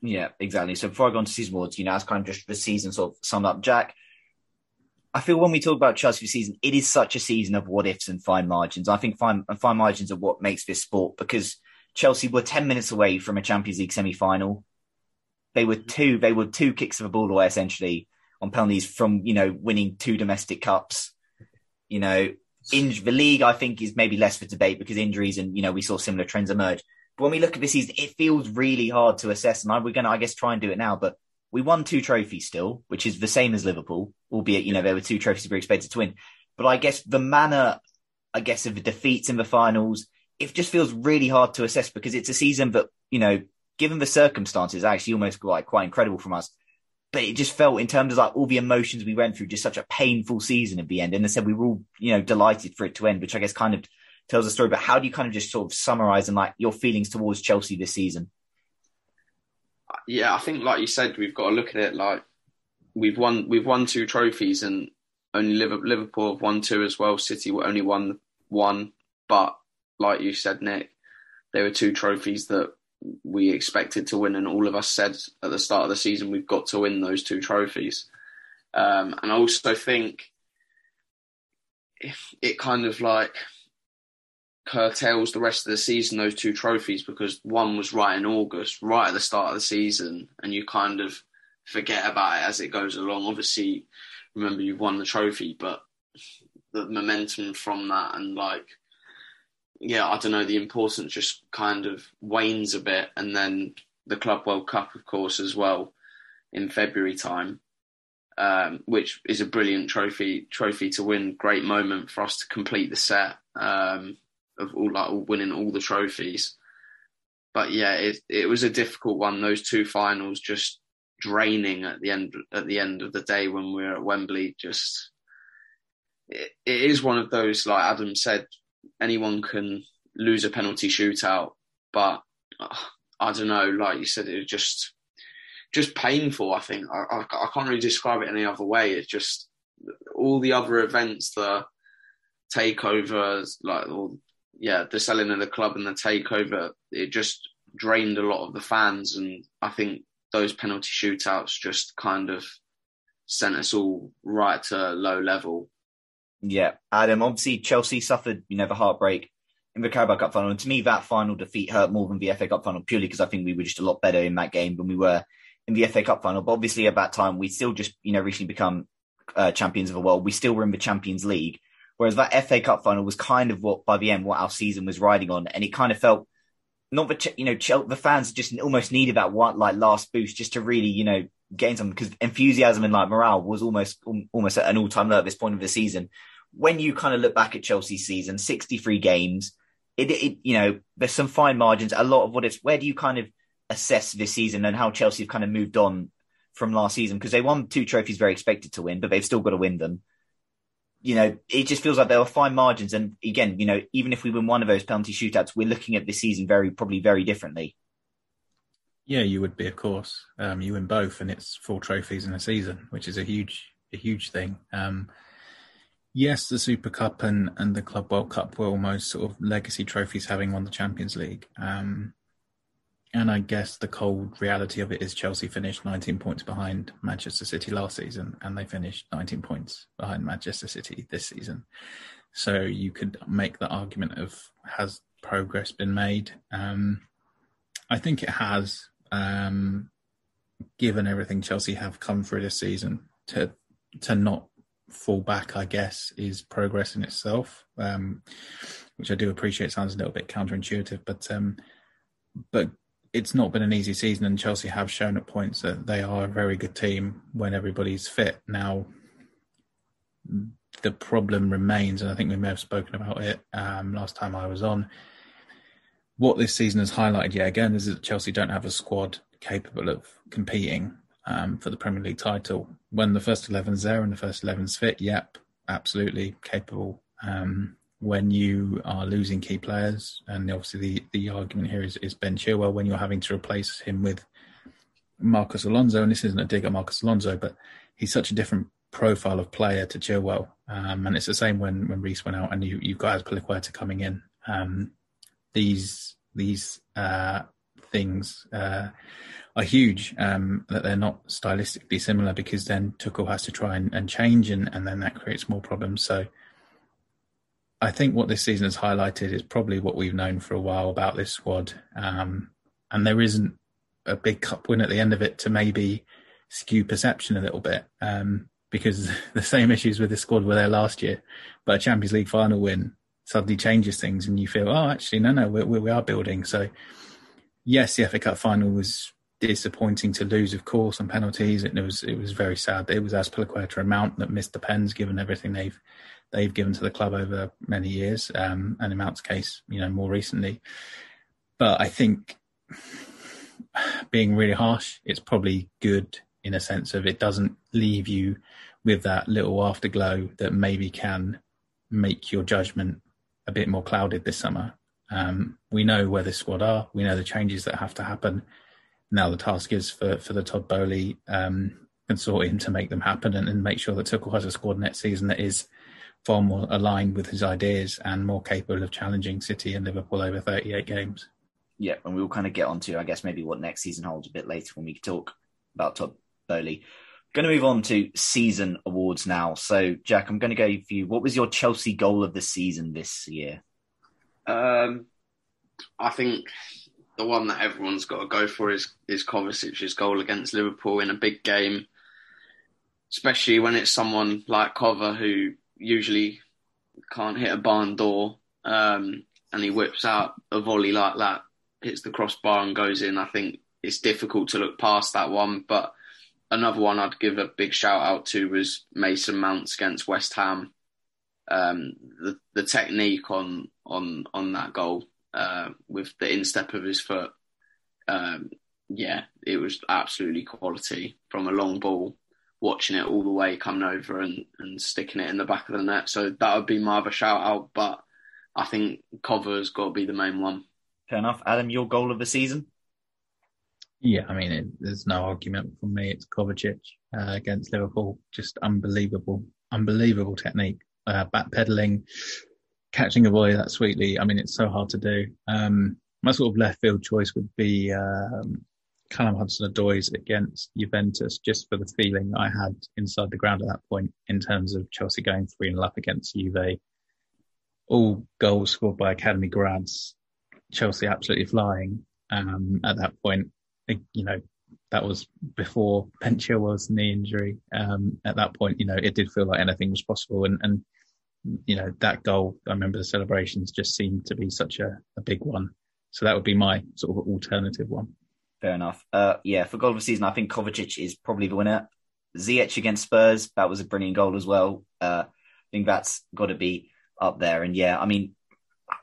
S2: Yeah, exactly. So before I go on to season awards, you know, that's kind of just the season sort of summed up. Jack, I feel when we talk about Chelsea season, it is such a season of what ifs and fine margins. I think fine fine margins are what makes this sport because Chelsea were ten minutes away from a Champions League semi final. They were two. They were two kicks of a ball away essentially on penalties from you know winning two domestic cups. You know, in the league, I think is maybe less for debate because injuries and you know we saw similar trends emerge. But when we look at this season, it feels really hard to assess, and we're going to, I guess, try and do it now. But we won two trophies still, which is the same as Liverpool, albeit you know there were two trophies we were expected to win. But I guess the manner, I guess, of the defeats in the finals, it just feels really hard to assess because it's a season that you know, given the circumstances, actually almost like quite incredible from us but it just felt in terms of like all the emotions we went through, just such a painful season at the end. And I said we were all, you know, delighted for it to end, which I guess kind of tells a story. But how do you kind of just sort of summarize and like your feelings towards Chelsea this season?
S3: Yeah, I think like you said, we've got to look at it like we've won we've won two trophies and only Liverpool have won two as well. City were only won one, but like you said, Nick, there were two trophies that we expected to win, and all of us said at the start of the season we've got to win those two trophies. Um, and I also think it kind of like curtails the rest of the season those two trophies because one was right in August, right at the start of the season, and you kind of forget about it as it goes along. Obviously, remember you've won the trophy, but the momentum from that and like yeah, I don't know, the importance just kind of wanes a bit. And then the Club World Cup, of course, as well in February time, um, which is a brilliant trophy trophy to win. Great moment for us to complete the set um, of all like winning all the trophies. But yeah, it it was a difficult one. Those two finals just draining at the end at the end of the day when we were at Wembley. Just it, it is one of those like Adam said anyone can lose a penalty shootout, but uh, I don't know. Like you said, it was just just painful. I think I, I, I can't really describe it any other way. It's just all the other events, the takeovers, like all yeah, the selling of the club and the takeover. It just drained a lot of the fans, and I think those penalty shootouts just kind of sent us all right to low level.
S2: Yeah, Adam. Obviously, Chelsea suffered, you know, the heartbreak in the Carabao Cup final, and to me, that final defeat hurt more than the FA Cup final purely because I think we were just a lot better in that game than we were in the FA Cup final. But obviously, at that time, we still just, you know, recently become uh, champions of the world. We still were in the Champions League, whereas that FA Cup final was kind of what, by the end, what our season was riding on, and it kind of felt not the you know the fans just almost needed that one like last boost just to really you know gain something because enthusiasm and like morale was almost almost at an all time low at this point of the season. When you kind of look back at Chelsea's season, 63 games, it, it, you know, there's some fine margins. A lot of what it's. Where do you kind of assess this season and how Chelsea have kind of moved on from last season because they won two trophies very expected to win, but they've still got to win them. You know, it just feels like there are fine margins. And again, you know, even if we win one of those penalty shootouts, we're looking at this season very, probably very differently.
S4: Yeah, you would be, of course. Um, you win both, and it's four trophies in a season, which is a huge, a huge thing. Um, yes, the Super Cup and, and the Club World Cup were almost sort of legacy trophies, having won the Champions League. Um, and I guess the cold reality of it is Chelsea finished 19 points behind Manchester City last season, and they finished 19 points behind Manchester City this season. So you could make the argument of has progress been made? Um, I think it has, um, given everything Chelsea have come through this season. To to not fall back, I guess, is progress in itself, um, which I do appreciate. Sounds a little bit counterintuitive, but um, but it's not been an easy season, and Chelsea have shown at points that they are a very good team when everybody's fit. Now, the problem remains, and I think we may have spoken about it um, last time I was on. What this season has highlighted yet again is that Chelsea don't have a squad capable of competing um, for the Premier League title. When the first 11's there and the first 11's fit, yep, absolutely capable. Um, when you are losing key players, and obviously the, the argument here is, is Ben Chilwell, when you're having to replace him with Marcos Alonso, and this isn't a dig at Marcos Alonso, but he's such a different profile of player to Chilwell. Um, and it's the same when, when Reece went out and you, you've got Azpilicueta coming in. Um, these these uh, things uh, are huge, um, that they're not stylistically similar because then Tuchel has to try and, and change and, and then that creates more problems. So I think what this season has highlighted is probably what we've known for a while about this squad. Um, and there isn't a big cup win at the end of it to maybe skew perception a little bit um, because the same issues with the squad were there last year. But a Champions League final win suddenly changes things and you feel, oh, actually, no, no, we, we are building. So, yes, the FA Cup final was disappointing to lose, of course, on penalties. It was it was very sad. It was Azpilicueta and Mount that missed the pens, given everything they've they've given to the club over many years, um, and in Mount's case, you know, more recently. But I think being really harsh, it's probably good in a sense of it doesn't leave you with that little afterglow that maybe can make your judgment a bit more clouded this summer. Um, we know where this squad are. We know the changes that have to happen. Now the task is for, for the Todd Boehly um, consortium to make them happen and, and make sure that Tuchel has a squad next season that is far more aligned with his ideas and more capable of challenging City and Liverpool over 38 games.
S2: Yeah, and we'll kind of get on to, I guess, maybe what next season holds a bit later when we talk about Todd Boehly. Going to move on to season awards now. So, Jack, I'm going to go for you. What was your Chelsea goal of the season this year?
S3: Um, I think the one that everyone's got to go for is is Kovacic's goal against Liverpool in a big game, especially when it's someone like Cover who usually can't hit a barn door, um, and he whips out a volley like that, hits the crossbar and goes in. I think it's difficult to look past that one. But another one I'd give a big shout out to was Mason Mounts against West Ham. Um, the the technique on on on that goal uh, with the instep of his foot, um, yeah, it was absolutely quality from a long ball watching it all the way coming over and, and sticking it in the back of the net. So that would be my other shout out. But I think Cover's got to be the main one.
S2: Fair enough. Adam, your goal of the season?
S5: Yeah, I mean, it, there's no argument from me. It's Kovacic uh, against Liverpool. Just unbelievable, unbelievable technique. Uh, backpedaling, catching a volley that sweetly. I mean, it's so hard to do. Um, my sort of left field choice would be um, Callum Hudson-Odoi against Juventus just for the feeling I had inside the ground at that point in terms of Chelsea going 3 0 up against Juve. All goals scored by academy grads. Chelsea absolutely flying um, at that point. You know, that was before Ben Chilwell's knee injury. Um, at that point, you know, it did feel like anything was possible. And, and, you know, that goal, I remember the celebrations just seemed to be such a, a big one. So that would be my sort of alternative one.
S2: Fair enough. Uh, yeah, for goal of the season, I think Kovacic is probably the winner. Ziyech against Spurs, that was a brilliant goal as well. Uh, I think that's got to be up there. And yeah, I mean,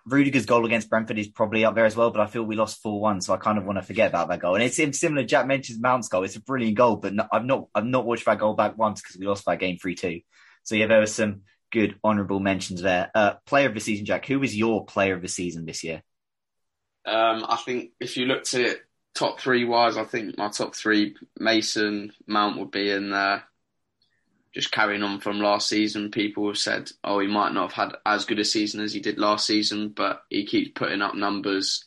S2: Rudiger's goal against Brentford is probably up there as well, but I feel we lost 4 1, so I kind of want to forget about that goal. And it's similar, Jack mentions Mount's goal. It's a brilliant goal, but no, I've not I've not watched that goal back once because we lost that game 3 2. So, yeah, there were some good honourable mentions there. Uh, player of the season, Jack, who was your player of the season this year?
S3: Um, I think if you looked at it top three wise, I think my top three, Mason, Mount would be in there just carrying on from last season, people have said, oh, he might not have had as good a season as he did last season, but he keeps putting up numbers.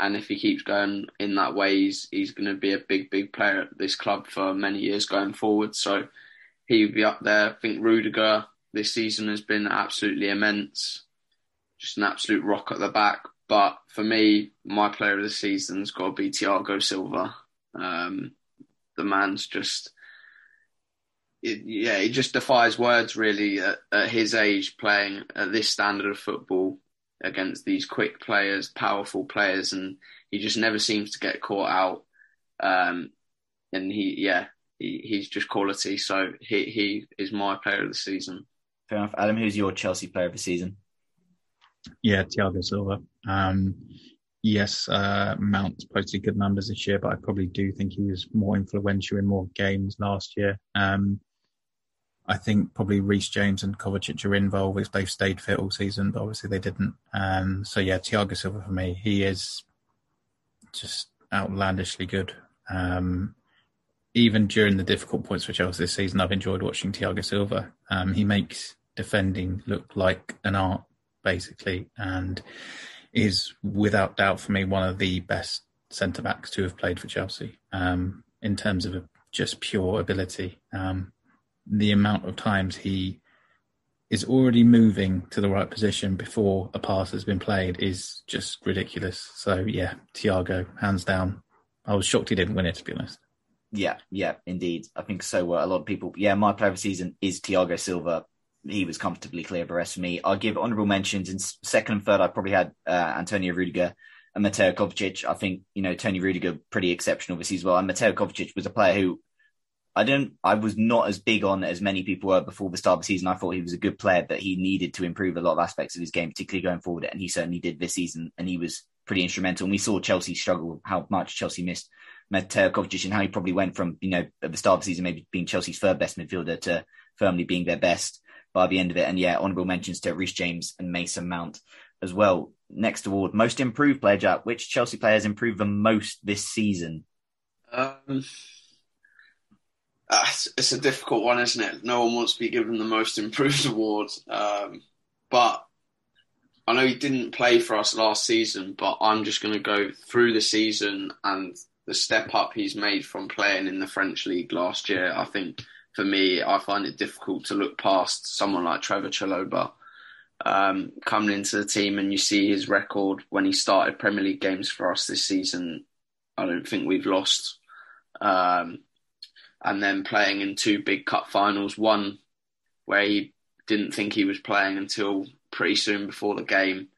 S3: And if he keeps going in that way, he's, he's going to be a big, big player at this club for many years going forward. So he'll be up there. I think Rudiger this season has been absolutely immense, just an absolute rock at the back. But for me, my player of the season's got to be Thiago Silva. Um, the man's just it, yeah, he just defies words really at, at, his age, playing at this standard of football against these quick players, powerful players, and he just never seems to get caught out. Um, and he, yeah, he, he's just quality. So he he is my player of the season.
S2: Fair enough, Adam. Who's your Chelsea player of the season?
S4: Yeah, Thiago Silva. Um, yes, uh, Mount posted good numbers this year, but I probably do think he was more influential in more games last year. Um, I think probably Reece James and Kovacic are involved they've stayed fit all season, but obviously they didn't. Um, so yeah, Thiago Silva for me, he is just outlandishly good. Um, even during the difficult points for Chelsea this season, I've enjoyed watching Thiago Silva. Um, he makes defending look like an art, basically, and is without doubt for me one of the best centre backs to have played for Chelsea um, in terms of just pure ability. Um, the amount of times he is already moving to the right position before a pass has been played is just ridiculous. So yeah, Thiago, hands down. I was shocked he didn't win it to be honest.
S2: Yeah, yeah, indeed. I think so. Uh, a lot of people. Yeah, my player of the season is Thiago Silva. He was comfortably clear of the rest for me. I'll give honourable mentions in second and third. I probably had uh, Antonio Rudiger and Mateo Kovacic. I think you know Tony Rudiger pretty exceptional this season as well. And Mateo Kovacic was a player who I don't. I was not as big on as many people were before the start of the season. I thought he was a good player, but he needed to improve a lot of aspects of his game, particularly going forward. And he certainly did this season, and he was pretty instrumental. And we saw Chelsea struggle, how much Chelsea missed Mateo Kovacic, and how he probably went from you know at the start of the season maybe being Chelsea's third best midfielder to firmly being their best by the end of it. And yeah, honourable mentions to Reece James and Mason Mount as well. Next award, most improved player, Jack. Which Chelsea player has improved the most this season?
S3: Um uh, it's a difficult one, isn't it? No one wants to be given the most improved award. Um, but I know he didn't play for us last season, but I'm just going to go through the season and the step up he's made from playing in the French league last year. I think for me, I find it difficult to look past someone like Trevor Chalobah um, coming into the team and you see his record when he started Premier League games for us this season. I don't think we've lost. Um, and then playing in two big cup finals, one where he didn't think he was playing until pretty soon before the game.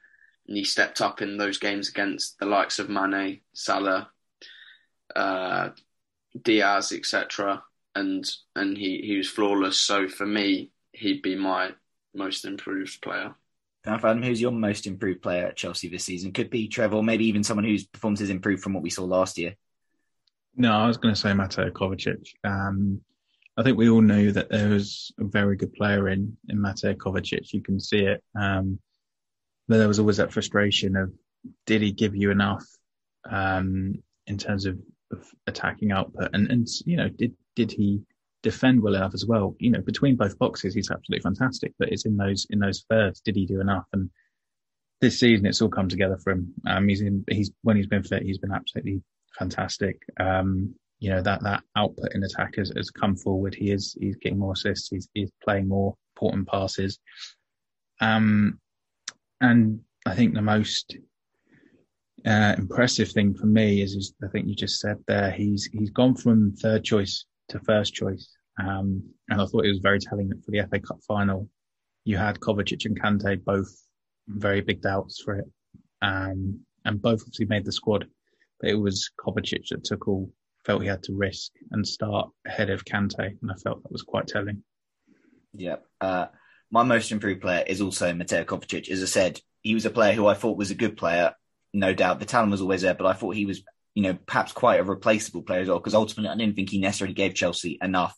S3: And he stepped up in those games against the likes of Mane, Salah, uh, Diaz, etc. And and he, he was flawless. So for me, he'd be my most improved player.
S2: Adam, who's your most improved player at Chelsea this season? Could be Trevor, maybe even someone whose performance has improved from what we saw last year.
S4: No, I was going to say Mateo Kovacic. Um, I think we all knew that there was a very good player in in Mateo Kovacic. You can see it. Um, but there was always that frustration of did he give you enough um, in terms of, of, attacking output, and and you know did did he defend well enough as well? You know, between both boxes, he's absolutely fantastic. But it's in those in those thirds, did he do enough? And this season, it's all come together for him. Um, he's in he's when he's been fit, he's been absolutely fantastic. Um, you know that that output in attack has, has, come forward. He is he's getting more assists. He's, he's playing more important passes. Um, and I think the most uh, impressive thing for me is, is I think you just said there he's he's gone from third choice to first choice. Um, and I thought it was very telling that for the FA Cup final, you had Kovacic and Kante both very big doubts for it, um, and both obviously made the squad. It was Kovacic that took all, felt he had to risk and start ahead of Kante, and I felt that was quite telling.
S2: Yeah. Uh, my most improved player is also Mateo Kovacic. As I said, he was a player who I thought was a good player. No doubt the talent was always there, but I thought he was, you know, perhaps quite a replaceable player as well. Because ultimately, I didn't think he necessarily gave Chelsea enough.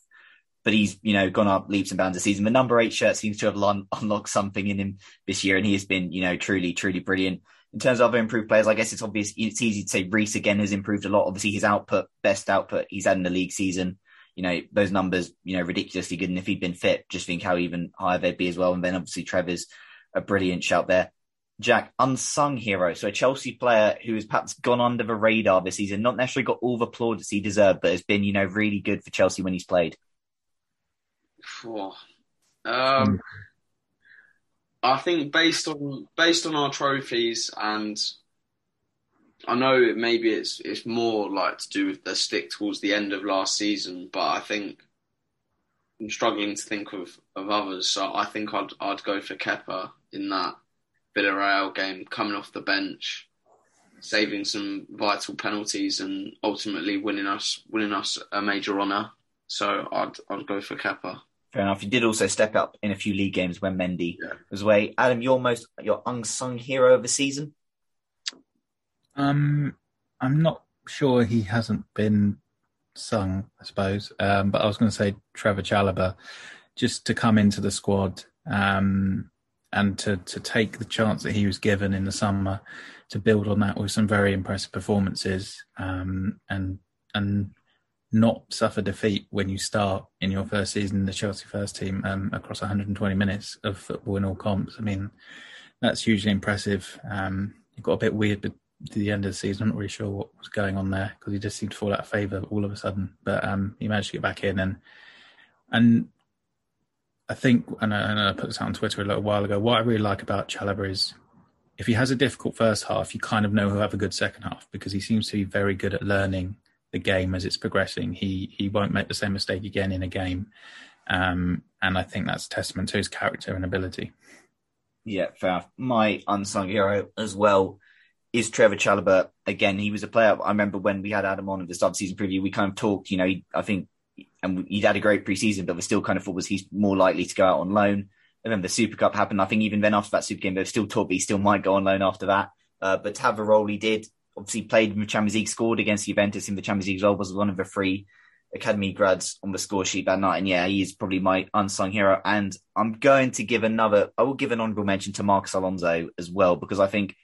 S2: But he's, you know, gone up leaps and bounds this season. The number eight shirt seems to have unlocked something in him this year, and he has been, you know, truly, truly brilliant. In terms of improved players, I guess it's obvious. It's easy to say Reece again has improved a lot. Obviously, his output, best output he's had in the league season you know, those numbers, you know, ridiculously good. And if he'd been fit, just think how even higher they'd be as well. And then obviously Trevor's a brilliant shout there. Jack, unsung hero. So a Chelsea player who has perhaps gone under the radar this season, not necessarily got all the plaudits he deserved, but has been, you know, really good for Chelsea when he's played.
S3: Um, I think based on based on our trophies and I know maybe it's it's more like to do with the stick towards the end of last season, but I think I'm struggling to think of, of others. So I think I'd I'd go for Kepa in that Villarreal game, coming off the bench, saving some vital penalties, and ultimately winning us winning us a major honour. So I'd I'd go for Kepa.
S2: Fair enough. You did also step up in a few league games when Mendy yeah. was away. Adam, your most your unsung hero of the season.
S4: Um, I'm not sure he hasn't been sung, I suppose. Um, but I was going to say Trevor Chalobah, just to come into the squad um, and to to take the chance that he was given in the summer to build on that with some very impressive performances um, and and not suffer defeat when you start in your first season the Chelsea first team um, across 120 minutes of football in all comps. I mean, that's hugely impressive. Um, it got a bit weird to the end of the season. I'm not really sure what was going on there because he just seemed to fall out of favour all of a sudden. But um, he managed to get back in, and and I think, and I, and I put this out on Twitter a little while ago. What I really like about Chalobah is if he has a difficult first half, you kind of know he'll have a good second half because he seems to be very good at learning the game as it's progressing. He he won't make the same mistake again in a game, um, and I think that's testament to his character and ability.
S2: Yeah, fair. My unsung hero as well is Trevor Chalobah again? He was a player. I remember when we had Adam on at the start of season preview, we kind of talked. You know, he, I think, and he'd had a great preseason, but we still kind of thought was he's more likely to go out on loan. And then the Super Cup happened. I think even then after that Super game, they still talk he still might go on loan after that. Uh, but to have the role he did, obviously played in the Champions League, scored against Juventus in the Champions League as well, was one of the three academy grads on the score sheet that night. And yeah, he is probably my unsung hero. And I'm going to give another, I will give an honourable mention to Marcos Alonso as well, because I think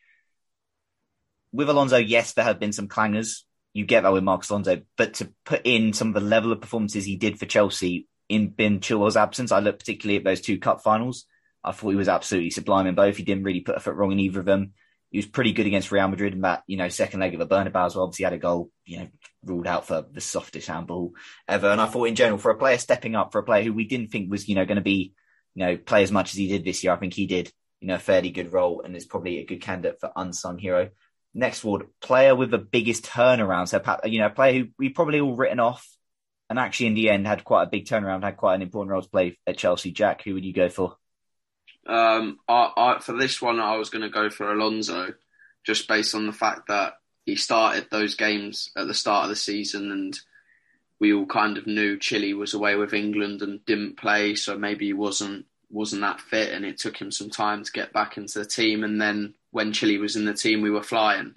S2: with Alonso, yes, there have been some clangers. You get that with Marcos Alonso, but to put in some of the level of performances he did for Chelsea in Ben Chilwell's absence, I look particularly at those two cup finals. I thought he was absolutely sublime in both. He didn't really put a foot wrong in either of them. He was pretty good against Real Madrid in that, you know, second leg of the Bernabeu as well. Obviously had a goal, you know, ruled out for the softest handball ever. And I thought in general, for a player stepping up, for a player who we didn't think was, you know, going to be, you know, play as much as he did this year, I think he did, you know, a fairly good role and is probably a good candidate for unsung hero. Next award, player with the biggest turnaround. So, you know, a player who we probably all written off and actually in the end had quite a big turnaround, had quite an important role to play at Chelsea. Jack, who would you go for?
S3: Um, I, I, for this one, I was going to go for Alonso, just based on the fact that he started those games at the start of the season, and we all kind of knew Chile was away with England and didn't play, so maybe he wasn't wasn't that fit, and it took him some time to get back into the team. And then when Chile was in the team, we were flying.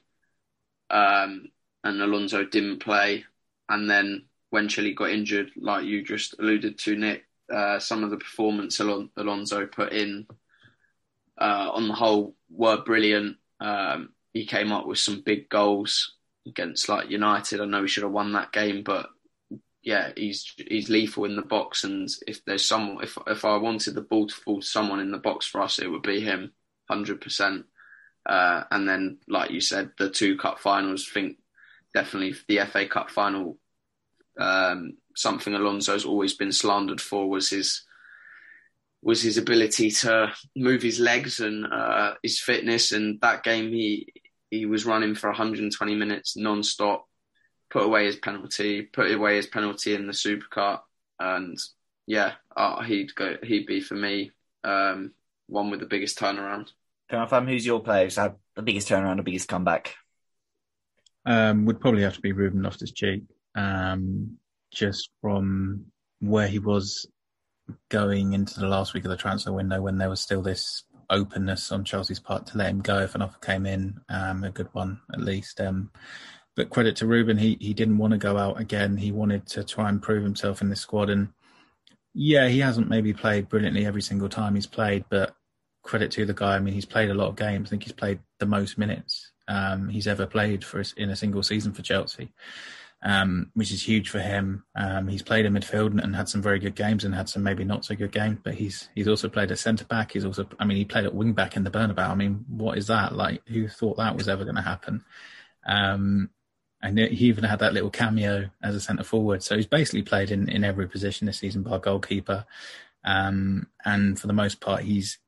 S3: Um, and Alonso didn't play. And then when Chile got injured, like you just alluded to, Nick, uh, some of the performance Alon- Alonso put in uh, on the whole were brilliant. Um, he came up with some big goals against like United. I know he should have won that game, but yeah, he's he's lethal in the box. And if there's someone, if if I wanted the ball to fall to someone in the box for us, it would be him, hundred percent. Uh, and then, like you said, the two cup finals. think definitely the FA Cup final. Um, something Alonso's always been slandered for was his was his ability to move his legs and uh, his fitness. And that game, he he was running for 120 minutes non-stop. Put away his penalty. Put away his penalty in the Super Cup. And yeah, uh, he'd go. He'd be for me um, one with the biggest turnaround.
S2: Jonathan, who's your player who's had the biggest turnaround, the biggest comeback?
S4: Um, would probably have to be Ruben Loftus Cheek, um, just from where he was going into the last week of the transfer window when there was still this openness on Chelsea's part to let him go if an offer came in, um, a good one at least. Um, but credit to Ruben, he he didn't want to go out again. He wanted to try and prove himself in this squad, and yeah, he hasn't maybe played brilliantly every single time he's played, but credit to the guy. I mean, he's played a lot of games. I think he's played the most minutes um, he's ever played for in a single season for Chelsea um, which is huge for him. Um, he's played in midfield and, and, had some very good games and had some maybe not so good games, but he's he's also played at centre back. He's also, I mean, he played at wing back in the Bernabeu. I mean, what is that like? Who thought that was ever going to happen? Um, and he even had that little cameo as a centre forward. So he's basically played in, in every position this season, by goalkeeper. Um, and for the most part, he's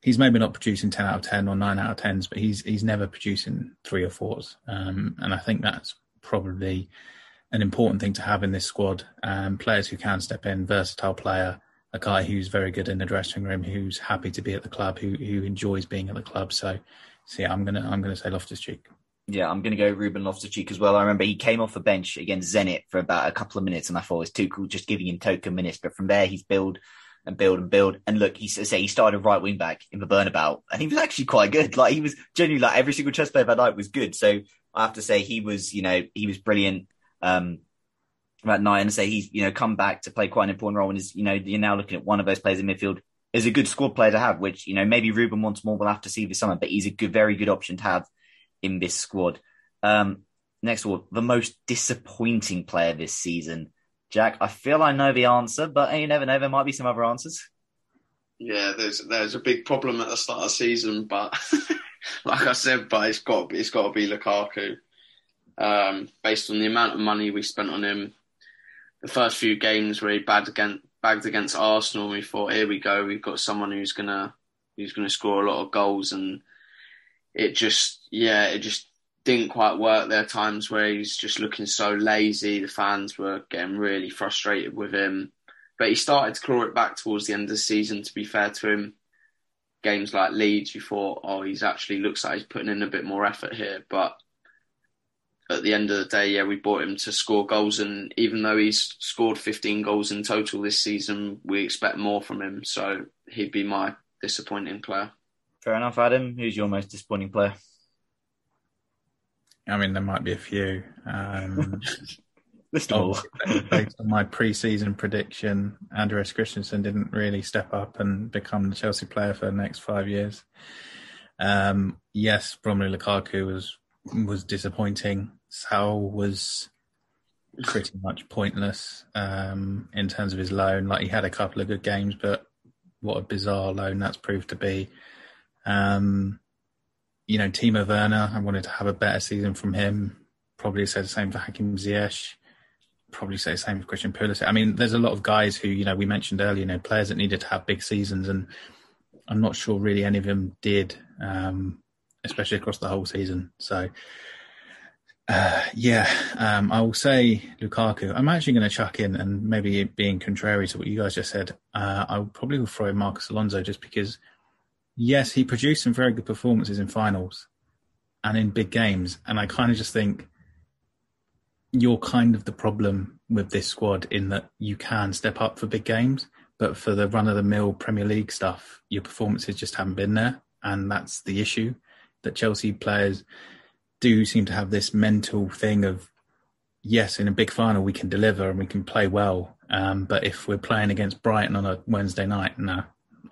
S4: he's maybe not producing ten out of ten or nine out of tens, but he's he's never producing three or fours. Um, and I think that's probably an important thing to have in this squad. Um, players who can step in, versatile player, a guy who's very good in the dressing room, who's happy to be at the club, who who enjoys being at the club. So, so yeah, I'm gonna I'm gonna say Loftus Cheek.
S2: Yeah, I'm going to go Ruben Loftus Cheek as well. I remember he came off the bench against Zenit for about a couple of minutes, and I thought it was too cool just giving him token minutes. But from there, he's build and build and build. And look, he say he started right wing back in the Bernabeu, and he was actually quite good. Like he was genuinely like every single Chelsea player that night was good. So I have to say he was, you know, he was brilliant. Um, about night and say he's you know come back to play quite an important role and is you know you're now looking at one of those players in midfield is a good squad player to have, which you know maybe Ruben wants more. We'll have to see this summer, but he's a good, very good option to have in this squad. Um, next one, the most disappointing player this season, Jack. I feel I know the answer, but you never know. There might be some other answers.
S3: Yeah, there's there's a big problem at the start of the season, but like I said, but it's got it's got to be Lukaku. Um, based on the amount of money we spent on him, the first few games where he bagged against bagged against Arsenal, we thought, here we go, we've got someone who's gonna who's gonna score a lot of goals, and it just yeah, it just didn't quite work. There are times where he's just looking so lazy. The fans were getting really frustrated with him, but he started to claw it back towards the end of the season. To be fair to him, games like Leeds, you thought, oh, he's actually looks like he's putting in a bit more effort here, but at the end of the day, yeah, we bought him to score goals, and even though he's scored 15 goals in total this season, we expect more from him. So he'd be my disappointing player.
S2: Fair enough, Adam. Who's your most disappointing player?
S4: I mean, there might be a few. Um,
S2: List all.
S4: Based on my pre-season prediction, Andreas Christensen didn't really step up and become the Chelsea player for the next five years. Um, yes, Romelu Lukaku was was disappointing. Saul was pretty much pointless um, in terms of his loan. Like he had a couple of good games, but what a bizarre loan that's proved to be. Um, you know, Timo Werner, I wanted to have a better season from him. Probably say the same for Hakim Ziyech. Probably say the same for Christian Pulisic. I mean, there's a lot of guys who, you know, we mentioned earlier, you know, players that needed to have big seasons, and I'm not sure really any of them did, um, especially across the whole season. So, uh, yeah, um, I will say Lukaku. I'm actually going to chuck in, and maybe being contrary to what you guys just said, uh, I probably will throw in Marcos Alonso just because, yes, he produced some very good performances in finals and in big games, and I kind of just think you're kind of the problem with this squad in that you can step up for big games, but for the run of the mill Premier League stuff, your performances just haven't been there, and that's the issue that Chelsea players do seem to have this mental thing of yes, in a big final we can deliver and we can play well, um, but if we're playing against Brighton on a Wednesday night, no,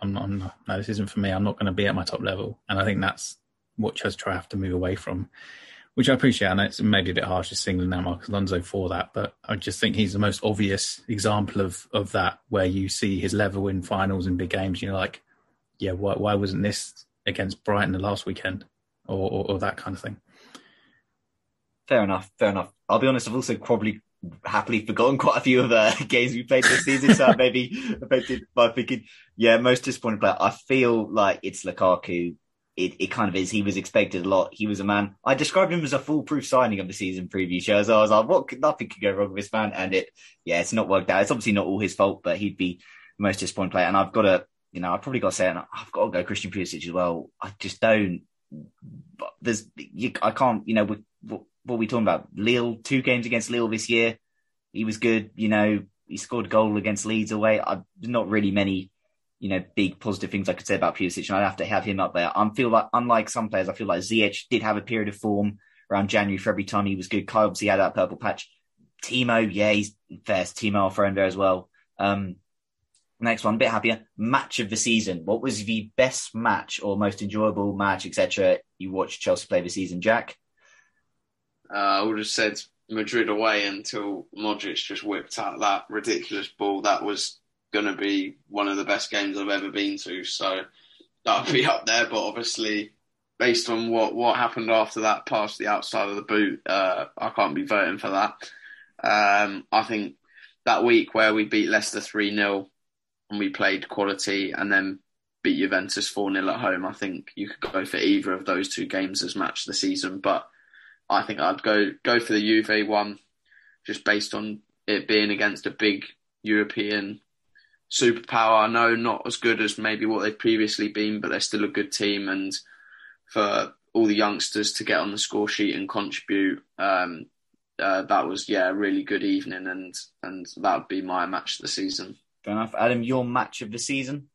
S4: I'm not, I'm not, no, this isn't for me. I'm not going to be at my top level, and I think that's what Chelsea try have to move away from. Which I appreciate, and it's maybe a bit harsh to singling out Marcos Alonso for that, but I just think he's the most obvious example of of that, where you see his level in finals and big games. You're like, yeah, why, why wasn't this against Brighton the last weekend, or, or, or that kind of thing?
S2: Fair enough. Fair enough. I'll be honest. I've also probably happily forgotten quite a few of the games we played this season, so maybe affected by thinking, yeah, most disappointing player. I feel like it's Lukaku. It, it kind of is. He was expected a lot. He was a man. I described him as a foolproof signing of the season preview show. So I was like, what? Could, nothing could go wrong with this man. And it, yeah, it's not worked out. It's obviously not all his fault, but he'd be the most disappointing player. And I've got to, you know, I've probably got to say, and I've got to go Christian Pulisic as well. I just don't. There's, you, I can't, you know, with, what are we talking about? Lille, two games against Lille this year. He was good. You know, he scored goal against Leeds away. I, not really many you know, big positive things I could say about Pulisic, and I'd have to have him up there. I feel like, unlike some players, I feel like Ziyech did have a period of form around January, February time. He was good. Kai obviously had that purple patch. Timo, yeah, he's first. Timo, throw in there as well. Um, next one, a bit happier. Match of the season. What was the best match or most enjoyable match, etc. You watched Chelsea play this season, Jack?
S3: Uh, I would have said Madrid away until Modric just whipped out that ridiculous ball. That was going to be one of the best games I've ever been to. So that would be up there. But obviously, based on what, what happened after that past the outside of the boot, uh, I can't be voting for that. Um, I think that week where we beat Leicester 3 0 and we played quality and then beat Juventus 4 0 at home, I think you could go for either of those two games as match of the season. But I think I'd go go for the Juve one just based on it being against a big European superpower. I know not as good as maybe what they've previously been, but they're still a good team. And for all the youngsters to get on the score sheet and contribute, um, uh, that was yeah a really good evening, and and that would be my match of the season.
S2: Fair enough, Adam. Your match of the season?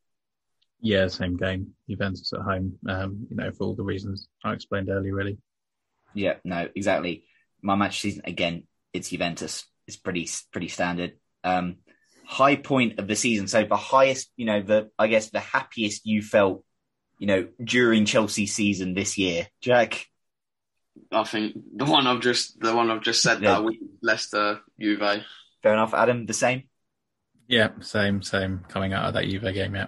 S5: Yeah, same game. Juventus at home. Um, you know, for all the reasons I explained earlier, really.
S2: Yeah, no, exactly. My match season again. It's Juventus. It's pretty pretty standard. Um, high point of the season. So the highest, you know, the I guess the happiest you felt, you know, during Chelsea season this year, Jack.
S3: I think the one I've just the one I've just said yeah. that week, Leicester, Juve.
S2: Fair enough, Adam. The same.
S4: Yeah, same, same. Coming out of that Juve game, yeah.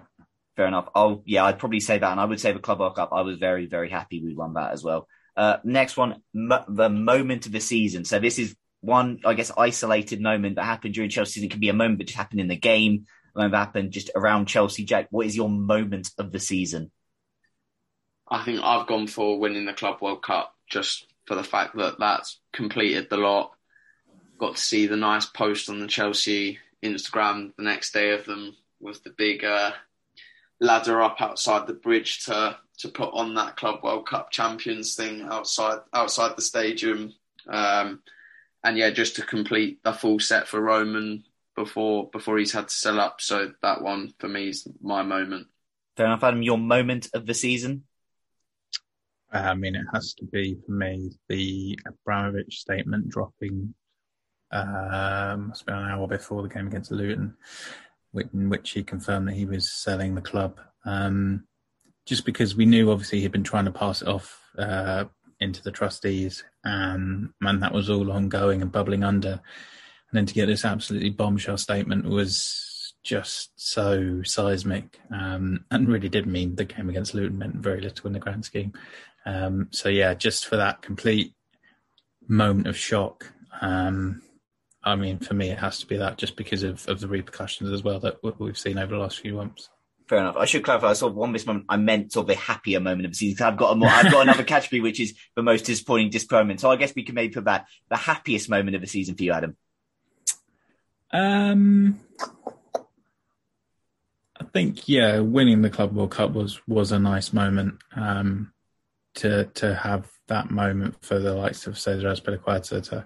S2: Fair enough. Oh, yeah, I'd probably say that, and I would say the Club World Cup. I was very, very happy we won that as well. Uh, next one, m- the moment of the season. So this is one, I guess, isolated moment that happened during Chelsea season. It can be a moment that just happened in the game, a moment that happened just around Chelsea. Jack, what is your moment of the season?
S3: I think I've gone for winning the Club World Cup just for the fact that that's completed the lot. Got to see the nice post on the Chelsea Instagram the next day of them with the big uh, ladder up outside the bridge to to put on that Club World Cup champions thing outside outside the stadium. Um, and yeah, just to complete the full set for Roman before before he's had to sell up. So that one for me is my moment.
S2: Fair enough, Adam. Your moment of the season?
S5: I mean, it has to be for me the Abramovich statement dropping. Um, it's been an hour before the game against Luton, in which he confirmed that he was selling the club. Um, just because we knew, obviously, he'd been trying to pass it off uh, into the trustees, um, and that was all ongoing and bubbling under. And then to get this absolutely bombshell statement was just so seismic, um, and really did mean the game against Luton meant very little in the grand scheme. Um, so yeah, just for that complete moment of shock. Um, I mean, for me, it has to be that just because of, of the repercussions as well that we've seen over the last few months.
S2: Fair enough. I should clarify. I sort of one this moment. I meant sort of a happier moment of the season. I've got a more, I've got another category which is the most disappointing disappointment. So I guess we can maybe put that the happiest moment of the season for you, Adam.
S4: Um, I think yeah, winning the Club World Cup was was a nice moment. Um, to to have that moment for the likes of Cesar Azpilicueta to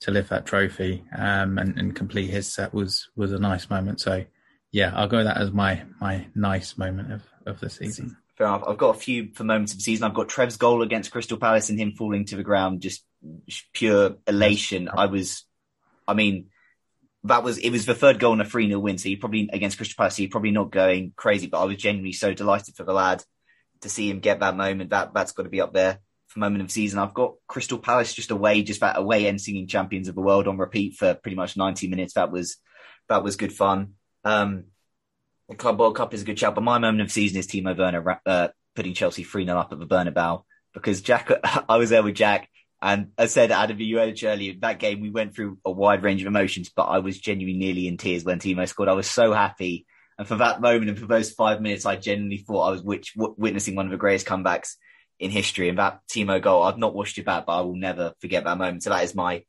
S4: to lift that trophy um, and, and complete his set was was a nice moment. So yeah, I'll go that as my my nice moment of, of the season.
S2: Fair enough. I've got a few for moments of the season. I've got Trev's goal against Crystal Palace and him falling to the ground, just pure elation. I was, I mean, that was it was the third goal in a 3 0 win. So you probably against Crystal Palace, so you're probably not going crazy, but I was genuinely so delighted for the lad to see him get that moment. That that's got to be up there for moment of the season. I've got Crystal Palace just away, just that away end singing champions of the world on repeat for pretty much 90 minutes. That was that was good fun. Um, the Club World Cup is a good shout, but my moment of the season is Timo Werner uh, putting Chelsea 3 0 up at the Bernabeu because Jack, I was there with Jack. And I said, Adam, you heard earlier, that game, we went through a wide range of emotions, but I was genuinely nearly in tears when Timo scored. I was so happy and for that moment and for those five minutes, I genuinely thought I was witnessing one of the greatest comebacks in history. And that Timo goal, I've not watched it back, but I will never forget that moment. So that is my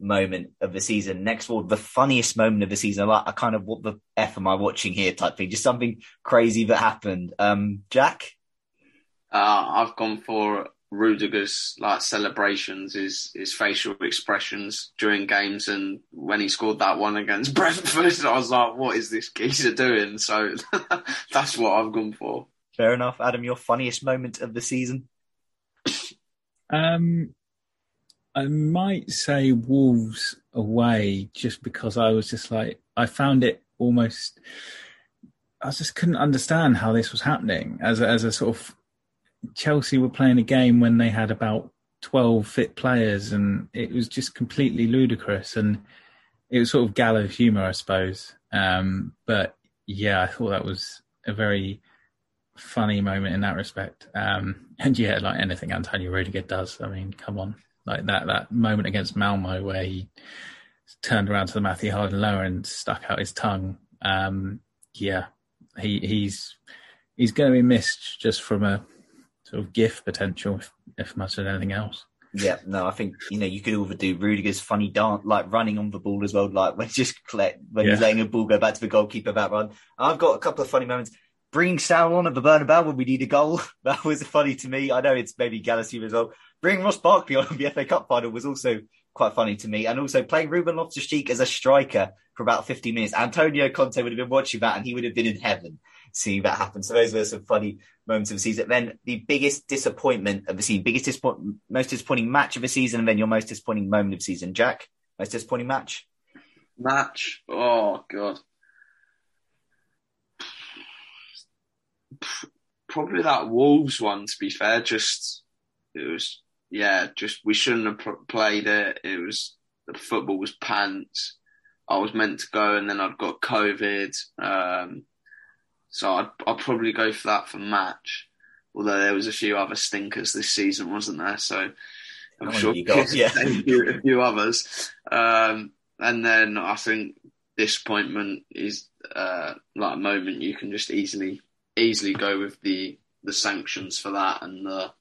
S2: moment of the season. Next of all, the funniest moment of the season. Like, I kind of, what the F am I watching here type thing? Just something crazy that happened. Um, Jack?
S3: Uh, I've gone for Rudiger's like celebrations, his his facial expressions during games, and when he scored that one against Brentford, I was like, "What is this geezer doing?" So that's what I've gone for.
S2: Fair enough, Adam. Your funniest moment of the season?
S4: Um, I might say Wolves away, just because I was just like I found it almost. I just couldn't understand how this was happening as a, as a sort of Chelsea were playing a game when they had about 12 fit players and it was just completely ludicrous and it was sort of gallows humor, I suppose. Um, but yeah, I thought that was a very funny moment in that respect. Um, and yeah, like anything Antonio Rudiger does, I mean, come on, like that, that moment against Malmo where he turned around to the Matthew Harding lower and stuck out his tongue. Um, yeah, he, he's, he's going to be missed just from a sort of gift potential, if, if much as anything else.
S2: Yeah, no, I think you know you could overdo Rudiger's funny dance, like running on the ball as well, like when just collect when yeah. he's letting a ball go back to the goalkeeper that run. I've got a couple of funny moments. Bring Saul on at the Bernabeu when we need a goal. That was funny to me. I know it's maybe Galaxy as well. Bring Ross Barkley on the FA Cup final was also quite funny to me. And also playing Ruben Loftus-Cheek as a striker for about 50 minutes. Antonio Conte would have been watching that and he would have been in heaven seeing that happen. So those were some funny moments of the season. Then the biggest disappointment of the season, biggest disappointment, most disappointing match of the season, and then your most disappointing moment of the season. Jack, most disappointing match?
S3: Match? Oh, God. Probably that Wolves one, to be fair. Just, it was, yeah, just, we shouldn't have played it. It was, the football was pants. I was meant to go and then I'd got COVID. Um, so I'd, I'd probably go for that for match. Although there was a few other stinkers this season, wasn't there? So I'm oh, sure got, yeah. a, few, a few others. Um, and then I think disappointment is uh, like a moment you can just easily easily go with the the sanctions for that and the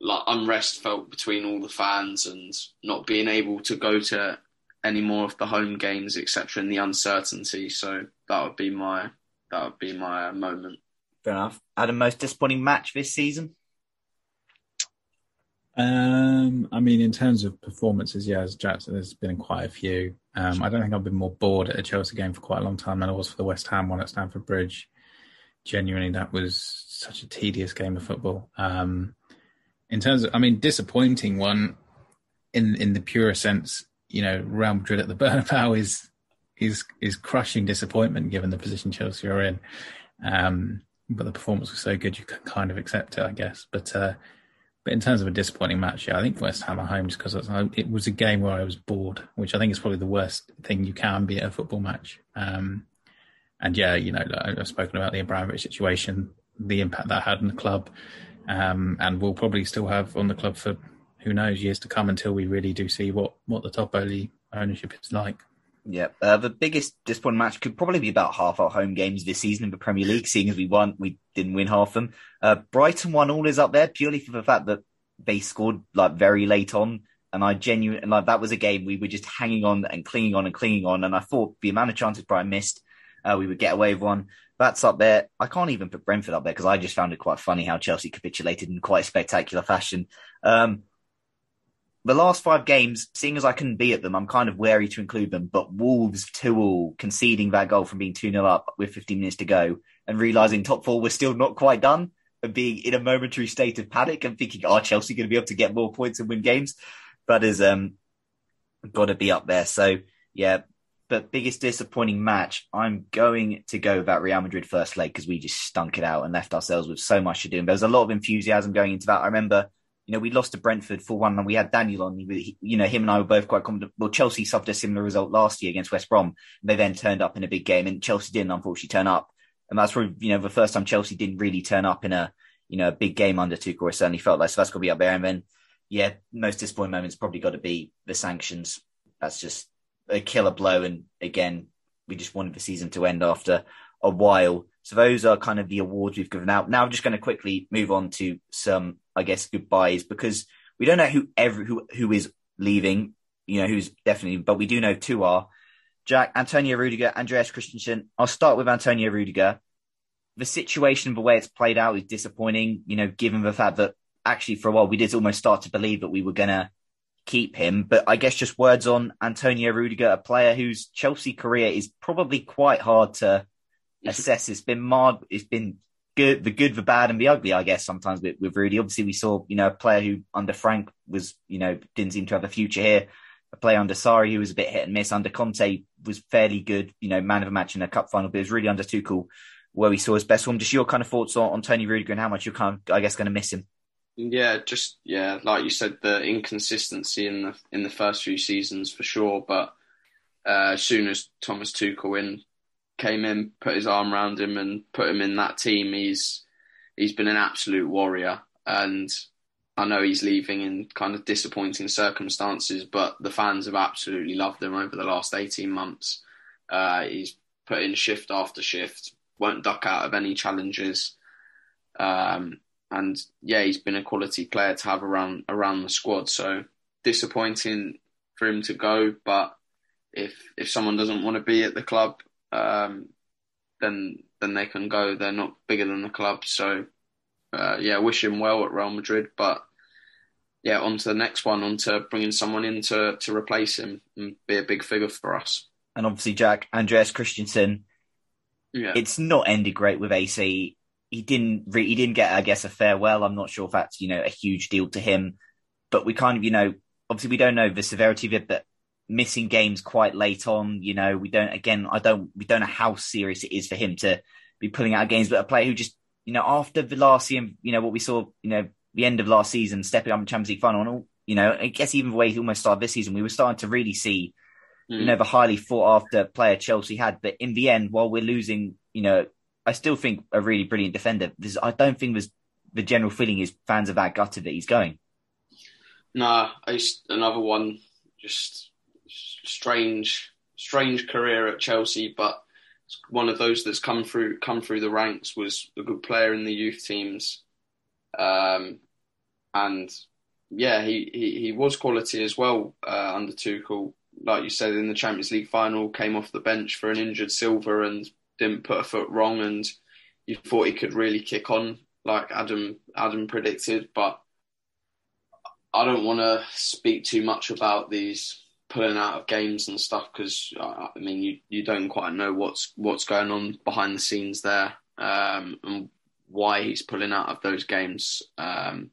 S3: like unrest felt between all the fans and not being able to go to any more of the home games etc and the uncertainty so that would be my that would be my uh, moment.
S2: Fair enough. Adam, most disappointing match this season?
S4: Um, I mean, in terms of performances, yeah, as Jack said, there's been quite a few. Um, I don't think I've been more bored at a Chelsea game for quite a long time than I was for the West Ham one at Stamford Bridge. Genuinely, that was such a tedious game of football. Um, in terms of, I mean, disappointing one in in the purest sense. You know, Real Madrid at the Bernabeu is is is crushing disappointment given the position Chelsea are in. Um, but the performance was so good you can kind of accept it, I guess. But uh, but in terms of a disappointing match, yeah, I think West Ham at home just because it was a game where I was bored, which I think is probably the worst thing you can be at a football match. Um, and yeah, you know, I've spoken about the Abramovich situation, the impact that had on the club, um, and will probably still have on the club for who knows years to come until we really do see what what the Todd Boehly ownership is like.
S2: Yeah, uh, the biggest disappointing match could probably be about half our home games this season in the Premier League, seeing as we won, we didn't win half them. Uh, Brighton one all is up there purely for the fact that they scored like very late on, and I genuinely like that was a game we were just hanging on and clinging on and clinging on, and I thought the amount of chances Brighton missed, uh, we would get away with one. That's up there. I can't even put Brentford up there because I just found it quite funny how Chelsea capitulated in quite a spectacular fashion. Um, the last five games, seeing as I couldn't be at them, I'm kind of wary to include them. But Wolves 2 all conceding that goal from being 2 0 up with 15 minutes to go and realizing top four was still not quite done and being in a momentary state of panic and thinking, are oh, Chelsea going to be able to get more points and win games? That is um, got to be up there. So, yeah. But biggest disappointing match, I'm going to go that Real Madrid first leg because we just stunk it out and left ourselves with so much to do. And there was a lot of enthusiasm going into that. I remember you know, we lost to Brentford for one, and we had Daniel on. He, you know, him and I were both quite confident. Well, Chelsea suffered a similar result last year against West Brom. They then turned up in a big game, and Chelsea didn't unfortunately turn up. And that's probably you know the first time Chelsea didn't really turn up in a you know a big game under Tuchel. It certainly felt like so that's got to be up there. And then yeah, most disappointing moments probably got to be the sanctions. That's just a killer blow. And again, we just wanted the season to end after a while. So those are kind of the awards we've given out. Now I'm just going to quickly move on to some, I guess, goodbyes because we don't know who every who who is leaving. You know who's definitely, but we do know two are Jack, Antonio Rudiger, Andreas Christensen. I'll start with Antonio Rudiger. The situation, the way it's played out, is disappointing. You know, given the fact that actually for a while we did almost start to believe that we were going to keep him. But I guess just words on Antonio Rudiger, a player whose Chelsea career is probably quite hard to assess. It's been marred. It's been good, the good, the bad, and the ugly. I guess sometimes with, with Rudy. Obviously, we saw you know a player who under Frank was you know didn't seem to have a future here. A player under Sarri who was a bit hit and miss. Under Conte was fairly good. You know, man of a match in a cup final, but it was really under Tuchel where we saw his best form. Just your kind of thoughts on, on Tony Rudiger and how much you're kind of, I guess, going to miss him.
S3: Yeah, just yeah, like you said, the inconsistency in the in the first few seasons for sure. But uh, as soon as Thomas Tuchel in came in, put his arm around him, and put him in that team, he's he's been an absolute warrior. And I know he's leaving in kind of disappointing circumstances, but the fans have absolutely loved him over the last eighteen months. Uh, he's put in shift after shift, won't duck out of any challenges. Um, and yeah, he's been a quality player to have around around the squad. So disappointing for him to go, but if if someone doesn't want to be at the club, um, then then they can go. They're not bigger than the club, so uh, yeah, wish him well at Real Madrid. But yeah, on to the next one, on to bringing someone in to to replace him and be a big figure for us.
S2: And obviously, Jack Andreas Christensen.
S3: Yeah.
S2: It's not ended great with AC he didn't re- he didn't get I guess a farewell. I'm not sure if that's you know a huge deal to him, but we kind of you know obviously we don't know the severity of it, but missing games quite late on, you know we don't again I don't we don't know how serious it is for him to be pulling out games, but a player who just you know after the last season, you know what we saw, you know the end of last season, stepping up in Champions League final, and all, you know I guess even the way he almost started this season, we were starting to really see. Mm. You know the highly fought after player Chelsea had, but in the end, while we're losing, you know I still think a really brilliant defender. There's, I don't think there's the general feeling is fans are that gutted that he's going.
S3: Nah, it's another one. Just strange, strange career at Chelsea, but one of those that's come through come through the ranks. Was a good player in the youth teams, um, and yeah, he, he, he was quality as well uh, under Tuchel. Like you said in the Champions League final, came off the bench for an injured Silva and didn't put a foot wrong, and you thought he could really kick on like Adam Adam predicted. But I don't want to speak too much about these pulling out of games and stuff because I mean you you don't quite know what's what's going on behind the scenes there um, and why he's pulling out of those games. Um,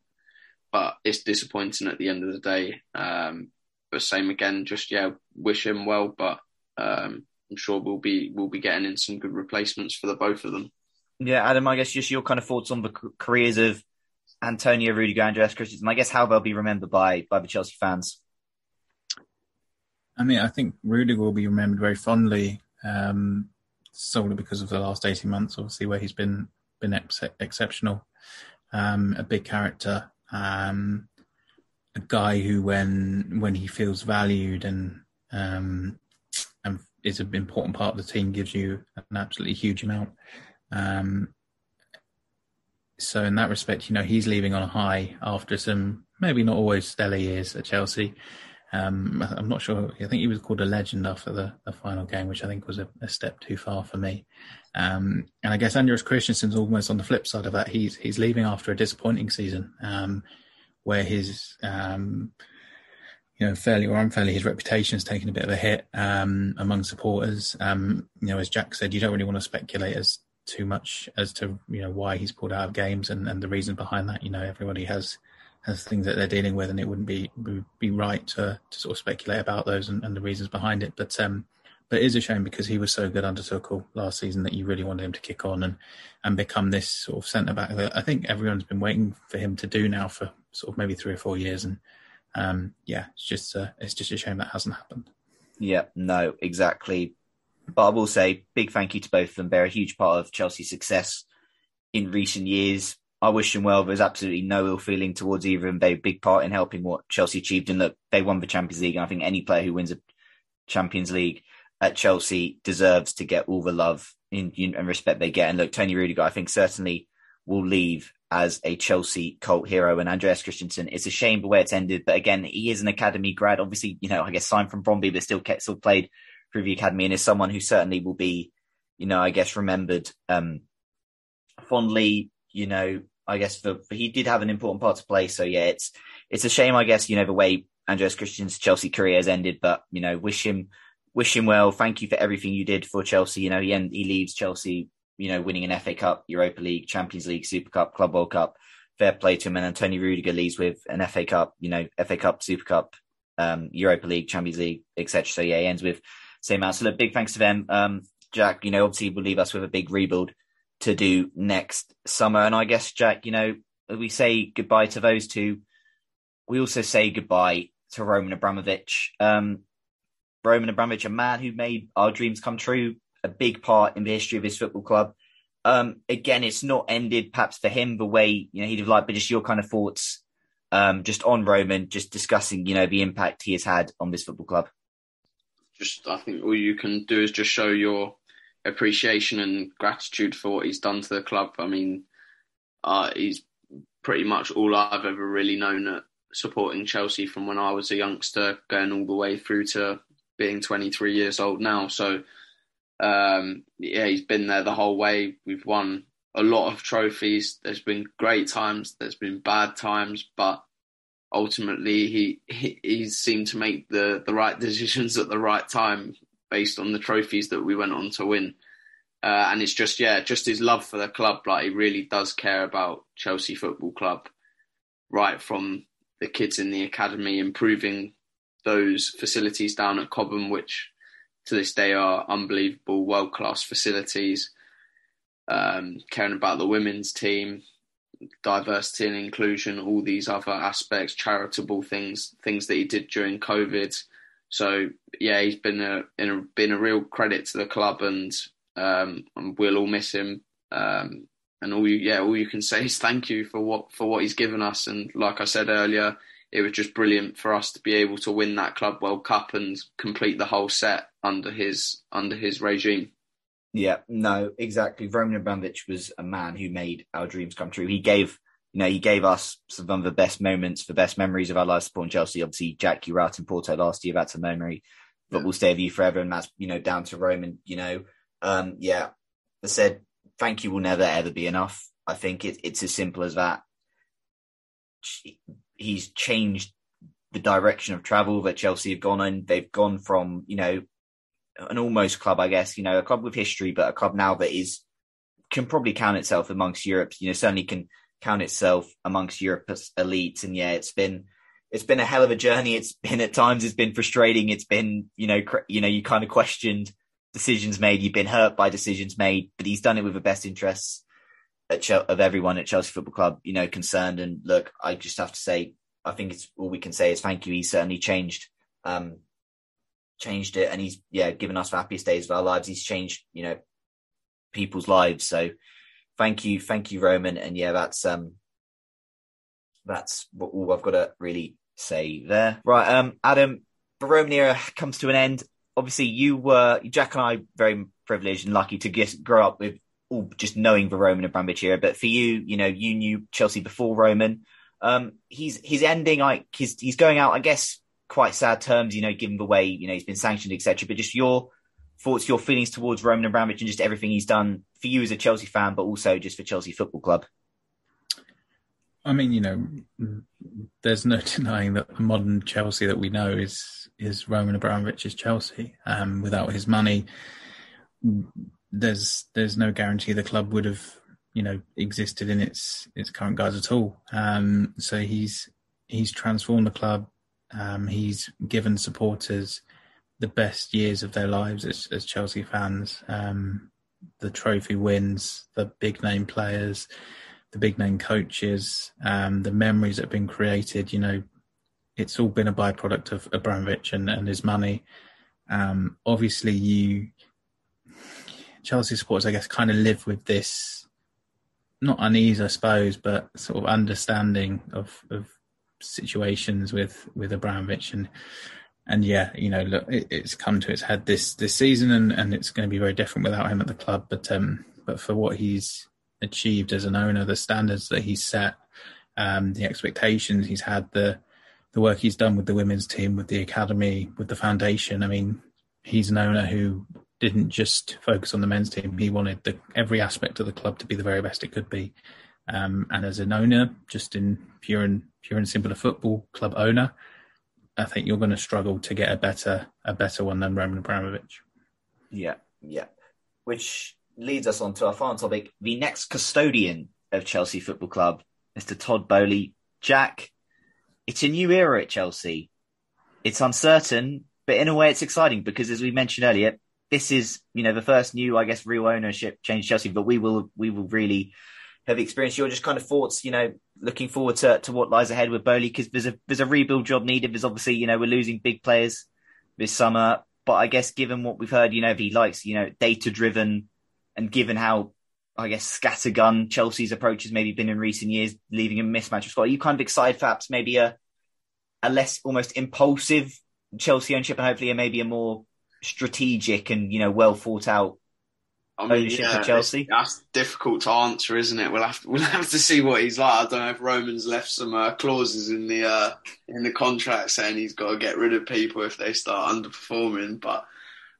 S3: but it's disappointing at the end of the day. Um, but same again, just yeah, wish him well, but um, I'm sure we'll be we'll be getting in some good replacements for the both of them.
S2: Yeah, Adam, I guess just your kind of thoughts on the careers of Antonio Rudiger and Andreas Christensen. I guess how they'll be remembered by by the Chelsea fans.
S4: I mean, I think Rudiger will be remembered very fondly, um, solely because of the last eighteen months, obviously, where he's been been ex- exceptional, um, a big character, um, a guy who, when when he feels valued and um, and is an important part of the team, gives you an absolutely huge amount. Um, so in that respect, you know, he's leaving on a high after some maybe not always stellar years at Chelsea. Um, I'm not sure. I think he was called a legend after the, the final game, which I think was a, a step too far for me. Um, and I guess Andreas Christensen's almost on the flip side of that. He's he's leaving after a disappointing season, um, where his um, you know, fairly or unfairly, his reputation has taken a bit of a hit um, among supporters. Um, you know, as Jack said, you don't really want to speculate as too much as to you know why he's pulled out of games and, and the reason behind that. You know, everybody has has things that they're dealing with, and it wouldn't be be right to, to sort of speculate about those and, and the reasons behind it. But um, but it is a shame because he was so good under Tuchel last season that you really wanted him to kick on and and become this sort of centre back that I think everyone's been waiting for him to do now for sort of maybe three or four years and um, yeah, it's just uh, it's just a shame that hasn't happened.
S2: Yeah, no, exactly. But I will say, big thank you to both of them. They're a huge part of Chelsea's success in recent years. I wish them well. There's absolutely no ill feeling towards either of them. They're a big part in helping what Chelsea achieved. And look, they won the Champions League. And I think any player who wins a Champions League at Chelsea deserves to get all the love and respect they get. And look, Tony Rudiger, I think certainly will leave as a Chelsea cult hero and Andreas Christensen. It's a shame the way it's ended, but again, he is an academy grad. Obviously, you know, I guess signed from Brøndby, but still kept, still played through the academy and is someone who certainly will be, you know, I guess remembered um, fondly. You know, I guess for, for, he did have an important part to play. So yeah, it's it's a shame, I guess, you know, the way Andreas Christensen's Chelsea career has ended. But you know, wish him wish him well. Thank you for everything you did for Chelsea. You know, he end, he leaves Chelsea, you know, winning an FA Cup, Europa League, Champions League, Super Cup, Club World Cup. Fair play to him. And then Tony Rudiger leaves with an FA Cup, you know, FA Cup, Super Cup, um, Europa League, Champions League, etc. So yeah, he ends with same amount. So look, big thanks to them. Um, Jack, you know, obviously will leave us with a big rebuild to do next summer. And I guess, Jack, you know, we say goodbye to those two. We also say goodbye to Roman Abramovich. Um, Roman Abramovich, a man who made our dreams come true, a big part in the history of his football club. Um, again, it's not ended perhaps for him the way you know he'd have liked, but just your kind of thoughts, um, just on Roman, just discussing you know the impact he has had on this football club.
S3: Just, I think all you can do is just show your appreciation and gratitude for what he's done to the club. I mean, uh, he's pretty much all I've ever really known at supporting Chelsea from when I was a youngster, going all the way through to being 23 years old now. So, um, yeah, he's been there the whole way. We've won a lot of trophies. There's been great times, there's been bad times, but ultimately he, he he's seemed to make the the right decisions at the right time based on the trophies that we went on to win. Uh, and it's just yeah, just his love for the club. Like he really does care about Chelsea Football Club, right from the kids in the academy, improving those facilities down at Cobham, which to this day are unbelievable, world class facilities. Um, caring about the women's team, diversity and inclusion, all these other aspects, charitable things, things that he did during COVID. So yeah, he's been a, a been a real credit to the club, and, um, and we'll all miss him. Um, and all you yeah, all you can say is thank you for what for what he's given us. And like I said earlier, it was just brilliant for us to be able to win that Club World Cup and complete the whole set under his under his regime.
S2: Yeah, no, exactly. Roman Abramovich was a man who made our dreams come true. He gave you know, he gave us some of the best moments, the best memories of our lives supporting Chelsea. Obviously, Jack, you in Porto last year. That's a memory that will stay with you forever. And that's, you know, down to Roman, you know, um, yeah, I said, thank you will never ever be enough. I think it, it's as simple as that. He's changed the direction of travel that Chelsea have gone in. They've gone from, you know, an almost club, I guess, you know, a club with history, but a club now that is, can probably count itself amongst Europe, you know, certainly can count itself amongst Europe's elites. And yeah, it's been it's been a hell of a journey. It's been at times it's been frustrating. It's been you know cr- you know you kind of questioned decisions made. You've been hurt by decisions made, but he's done it with the best interests Of everyone at Chelsea Football Club. You know, concerned. And look, I just have to say, I think it's all we can say is thank you. He's certainly changed. Um, changed it and he's yeah given us the happiest days of our lives he's changed you know people's lives so thank you, thank you, Roman. And yeah, that's um, that's all I've got to really say there. Right, um, Adam, the Roman era comes to an end. Obviously, you were Jack and I very privileged and lucky to get grow up with all just knowing the Roman Abramovich era. But for you, you know, you knew Chelsea before Roman. Um, he's he's ending like he's he's going out. I guess quite sad terms, you know, given the way you know he's been sanctioned, etc. But just your thoughts, your feelings towards Roman Abramovich and just everything he's done for you as a Chelsea fan, but also just for Chelsea Football Club?
S4: I mean, you know, there's no denying that the modern Chelsea that we know is is Roman Abramovich's Chelsea. Um, without his money, there's there's no guarantee the club would have you know existed in its its current guise at all. Um, so he's he's transformed the club. Um, he's given supporters the best years of their lives as, as Chelsea fans. Um, the trophy wins, the big name players, the big name coaches, um, the memories that have been created. You know, it's all been a byproduct of Abramovich and, and his money. Um, obviously, you Chelsea supporters, I guess, kind of live with this not unease, I suppose, but sort of understanding of, of situations with with Abramovich and and yeah, you know, look, it, it's come to its head this this season, and, and it's going to be very different without him at the club. But um, but for what he's achieved as an owner, the standards that he's set, um, the expectations he's had, the the work he's done with the women's team, with the academy, with the foundation. I mean, he's an owner who didn't just focus on the men's team. He wanted the, every aspect of the club to be the very best it could be. Um, and as an owner, just in pure and pure and simple a football club owner, I think you're going to struggle to get a better a better one than Roman Abramovich.
S2: Yeah, yeah. Which leads us on to our final topic: the next custodian of Chelsea Football Club, Mr. Todd Boehly. Jack, it's a new era at Chelsea. It's uncertain, but in a way, it's exciting because, as we mentioned earlier, this is you know the first new, I guess, real ownership change Chelsea. But we will we will really have experienced your just kind of thoughts, you know, looking forward to, to what lies ahead with Boehly because there's a there's a rebuild job needed. There's obviously, you know, we're losing big players this summer. But I guess given what we've heard, you know, if he likes, you know, data driven and given how I guess scattergun Chelsea's approach has maybe been in recent years, leaving a mismatch of squad. Are you kind of excited perhaps maybe a a less almost impulsive Chelsea ownership and hopefully a maybe a more strategic and, you know, well thought out I mean, ownership yeah, for Chelsea?
S3: That's difficult to answer, isn't it? We'll have to, we'll have to see what he's like. I don't know if Roman's left some uh, clauses in the uh, in the contract saying he's got to get rid of people if they start underperforming, but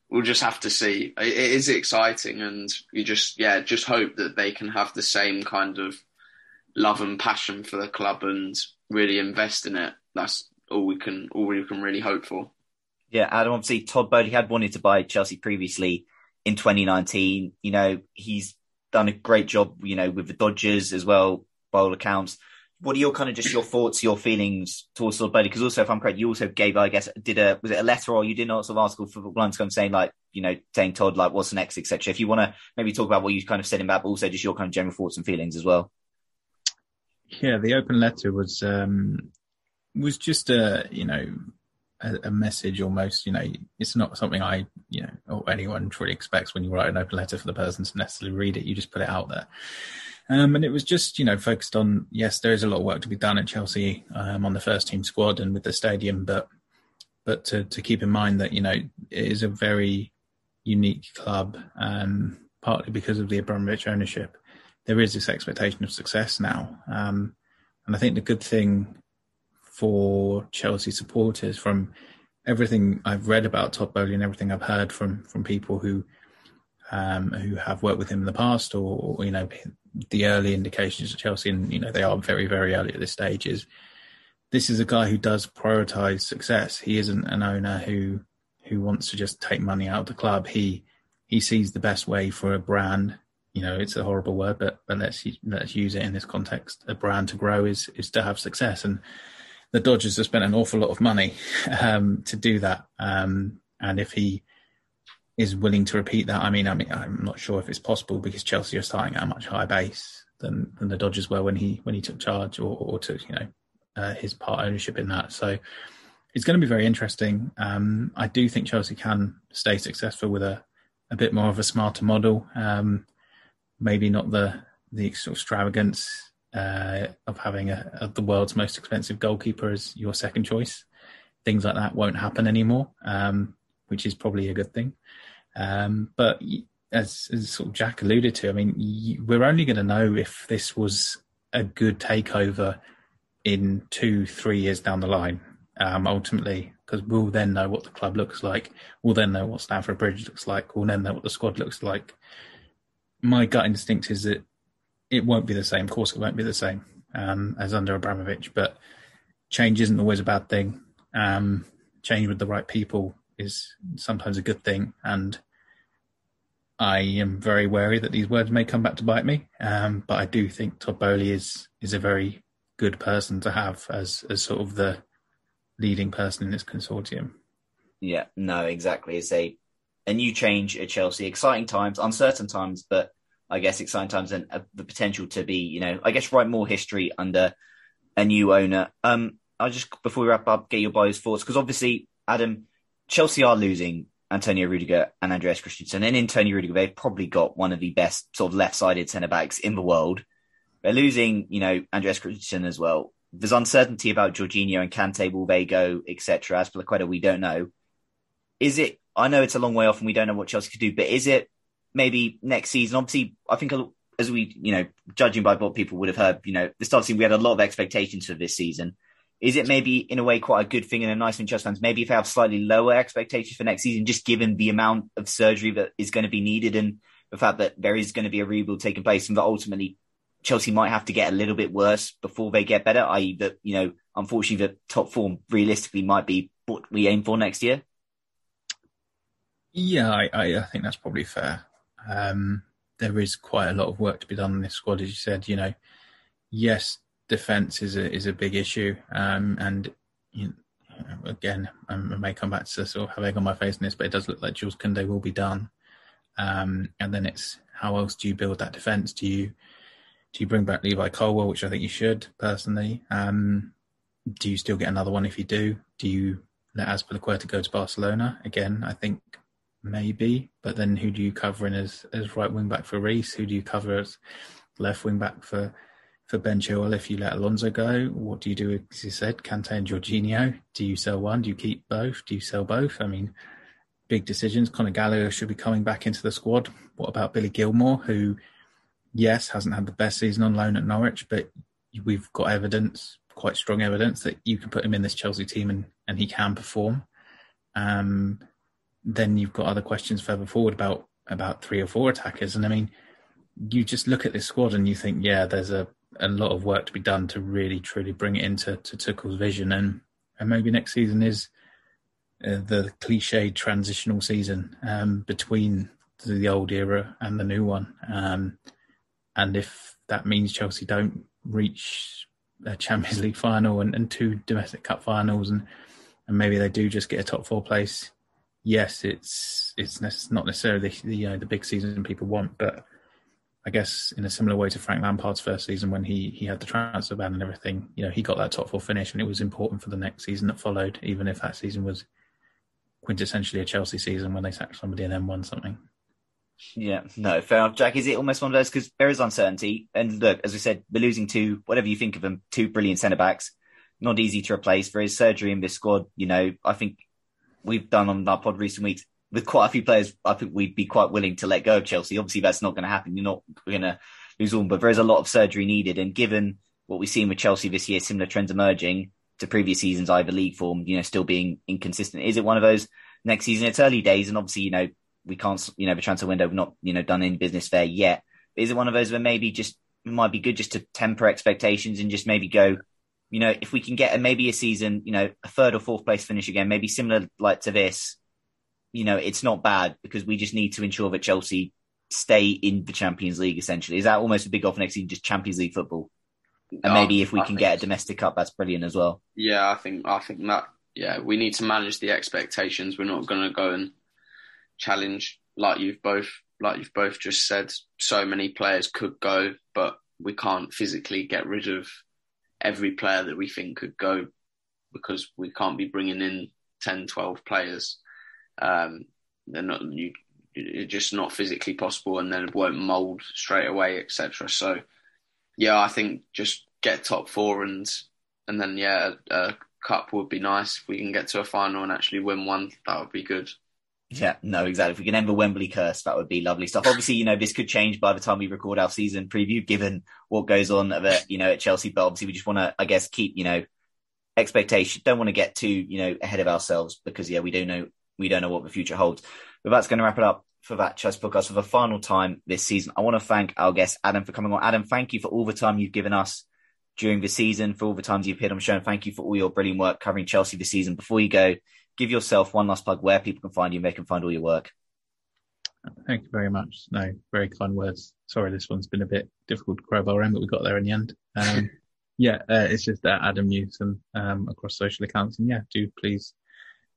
S3: we'll just have to see. It, it is exciting, and you just yeah, just hope that they can have the same kind of love and passion for the club and really invest in it. That's all we can all we can really hope for.
S2: Yeah, Adam. Obviously, Todd Boehly had wanted to buy Chelsea previously in 2019. You know, he's done a great job, you know, with the Dodgers as well, by all accounts. What are your kind of just your thoughts, your feelings towards Todd Boehly? Because also, if I'm correct, you also gave, I guess, did a was it a letter or you did an sort of article for Bluntcombe saying like, you know, saying Todd like what's next, etc. If you want to maybe talk about what you kind of said about, but also just your kind of general thoughts and feelings as well.
S4: Yeah, the open letter was um was just a you know a, a, message almost. You know, it's not something I, you know, or anyone truly expects when you write an open letter for the person to necessarily read it. You just put it out there. Um, and it was just, you know, focused on, yes, there is a lot of work to be done at Chelsea um, on the first team squad and with the stadium, but but to, to keep in mind that, you know, it is a very unique club, um, partly because of the Abramovich ownership. There is this expectation of success now. Um, and I think the good thing for Chelsea supporters from everything I've read about Todd Boehly and everything I've heard from from people who um, who have worked with him in the past, or, or, you know the early indications of Chelsea, and you know they are very very early at this stage. Is this is a guy who does prioritize success. He isn't an owner who who wants to just take money out of the club. He he sees the best way for a brand. You know, it's a horrible word, but but let's let's use it in this context. A brand to grow is is to have success, and the Dodgers have spent an awful lot of money um, to do that. Um, and if he is willing to repeat that, I mean, I mean, I'm not sure if it's possible because Chelsea are starting at a much higher base than, than the Dodgers were when he when he took charge or, or took you know uh, his part ownership in that. So it's going to be very interesting. Um, I do think Chelsea can stay successful with a a bit more of a smarter model. Um, maybe not the the extravagance uh, of having a, a, the world's most expensive goalkeeper as your second choice. Things like that won't happen anymore, um, which is probably a good thing. Um, but as, as, sort of Jack alluded to, I mean, we're only going to know if this was a good takeover in two, three years down the line. Um, ultimately, because we'll then know what the club looks like. We'll then know what Stamford Bridge looks like. We'll then know what the squad looks like. My gut instinct is that it won't be the same. Of course, it won't be the same um, as under Abramovich, but change isn't always a bad thing. Um, change with the right people is sometimes a good thing, and I am very wary that these words may come back to bite me. Um, but I do think Todd Boehly is is a very good person to have as as sort of the leading person in this consortium.
S2: Yeah, no, exactly. It's a a new change at Chelsea, exciting times, uncertain times, but I guess, exciting times and uh, the potential to be, you know, I guess write more history under a new owner. Um, I'll just before we wrap up, get your boys' thoughts because obviously, Adam, Chelsea are losing Antonio Rudiger and Andreas Christensen, and in Antonio Rudiger, they've probably got one of the best sort of left-sided centre backs in the world. They're losing, you know, Andreas Christensen as well. There's uncertainty about Jorginho and Kante, will they go, etc. Azpilicueta, we don't know. Is it? I know it's a long way off, and we don't know what Chelsea could do, but is it maybe next season. Obviously, I think as we, you know, judging by what people would have heard, you know, start season, we had a lot of expectations for this season. Is it maybe in a way quite a good thing and a nice thing just fans? Maybe if they have slightly lower expectations for next season, just given the amount of surgery that is going to be needed and the fact that there is going to be a rebuild taking place and that ultimately Chelsea might have to get a little bit worse before they get better, i.e., that, you know, unfortunately, the top form realistically might be what we aim for next year?
S4: Yeah, I, I think that's probably fair. Um, there is quite a lot of work to be done in this squad, as you said. You know, yes, defence is a is a big issue, um, and you know, again, um, I may come back to sort of have egg on my face in this, but it does look like Jules Koundé will be done. Um, and then it's how else do you build that defence? Do you do you bring back Levi Colwill, which I think you should personally? Um, do you still get another one if you do? Do you let Azpilicueta go to Barcelona again? I think maybe, but then who do you cover in as as right wing back for Reece? Who do you cover as left wing back for for Ben Chilwell if you let Alonso go? What do you do, as you said, Kante and Jorginho? Do you sell one? Do you keep both? Do you sell both? I mean, big decisions. Conor Gallagher should be coming back into the squad. What about Billy Gilmour, who, yes, hasn't had the best season on loan at Norwich, but we've got evidence, quite strong evidence, that you can put him in this Chelsea team and, and he can perform. Um, then you've got other questions further forward about about three or four attackers. And I mean, you just look at this squad and you think, yeah, there's a a lot of work to be done to really truly bring it into to Tuchel's vision, and and maybe next season is uh, the cliche transitional season um, between the old era and the new one. Um, and if that means Chelsea don't reach a Champions League final and, and two domestic cup finals, and and maybe they do just get a top four place, yes, it's it's not necessarily the, you uh, know the big season people want, but I guess in a similar way to Frank Lampard's first season when he he had the transfer ban and everything, you know, he got that top four finish and it was important for the next season that followed, even if that season was quintessentially a Chelsea season when they sacked somebody and then won something.
S2: Yeah, no, fair enough. Jack, is it almost one of those because there is uncertainty? And look, as we said, we're losing two, whatever you think of them, two brilliant centre backs, not easy to replace. There is surgery in this squad. You know, I think we've done on our pod recent weeks with quite a few players, I think we'd be quite willing to let go of Chelsea. Obviously, that's not going to happen. You're not going to lose all, but there is a lot of surgery needed. And given what we've seen with Chelsea this year, similar trends emerging to previous seasons, either league form, you know, still being inconsistent. Is it one of those next season? It's early days, and obviously, you know, we can't, you know, the transfer window we've not, you know, done any business there yet. But is it one of those where maybe just might be good just to temper expectations and just maybe go, you know, if we can get a, maybe a season, you know, a third or fourth place finish again, maybe similar like to this, you know, it's not bad because we just need to ensure that Chelsea stay in the Champions League. Essentially, is that almost a big off next season, just Champions League football? And maybe if we can get a domestic cup, that's brilliant as well.
S3: Yeah, I think I think that yeah, we need to manage the expectations. We're not going to go and challenge like you've both like you've both just said. So many players could go, but we can't physically get rid of every player that we think could go because we can't be bringing in 10, 12 players um, they're not you. It's just not physically possible, and then it won't mould straight away, etc. So, yeah, I think just get top four and and then yeah, a, a cup would be nice. If we can get to a final and actually win one, that would be good.
S2: Yeah, no, exactly. If we can end the Wembley curse, that would be lovely stuff. Obviously, you know, this could change by the time we record our season preview, given what goes on at, the, you know, at Chelsea. But obviously, we just want to, I guess, keep, you know, expectation. Don't want to get too, you know, ahead of ourselves because, yeah, we don't know we don't know what the future holds. But that's going to wrap it up for that Chess podcast for the final time this season. I want to thank our guest Adam for coming on. Adam, thank you for all the time you've given us during the season, for all the times you've appeared on the show, and thank you for all your brilliant work covering Chelsea this season. Before you go, give yourself one last plug where people can find you and they can find all your work.
S5: Thank you very much. No, very kind words. Sorry, this one's been a bit difficult to crowbar around, but we got there in the end. Um, yeah, uh, it's just uh, Adam Newson um, across social accounts, and yeah, do please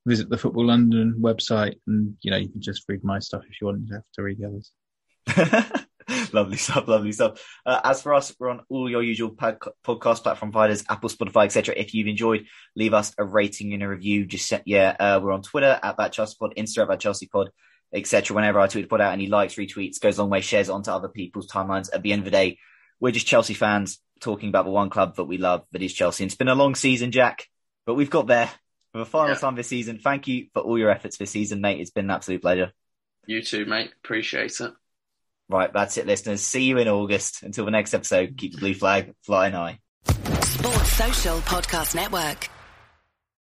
S5: visit the Football London website, and you know you can just read my stuff if you want. You have to read the
S2: others. lovely stuff, lovely stuff. Uh, as for us, we're on all your usual podcast platform providers, Apple, Spotify, etc. If you've enjoyed, leave us a rating and a review. Just set, yeah, uh, we're on Twitter at that Chelsea Pod, Instagram at Chelsea Pod, etc. Whenever I tweet, put out any likes, retweets, goes a long way, shares onto other people's timelines. At the end of the day, we're just Chelsea fans talking about the one club that we love, that is Chelsea. And it's been a long season, Jack, but we've got there for the final yeah. time this season. Thank you for all your efforts this season, mate. It's been an absolute pleasure.
S3: You too, mate. Appreciate it.
S2: Right, that's it, listeners. See you in August. Until the next episode, keep the blue flag flying high.
S1: Sports Social Podcast Network.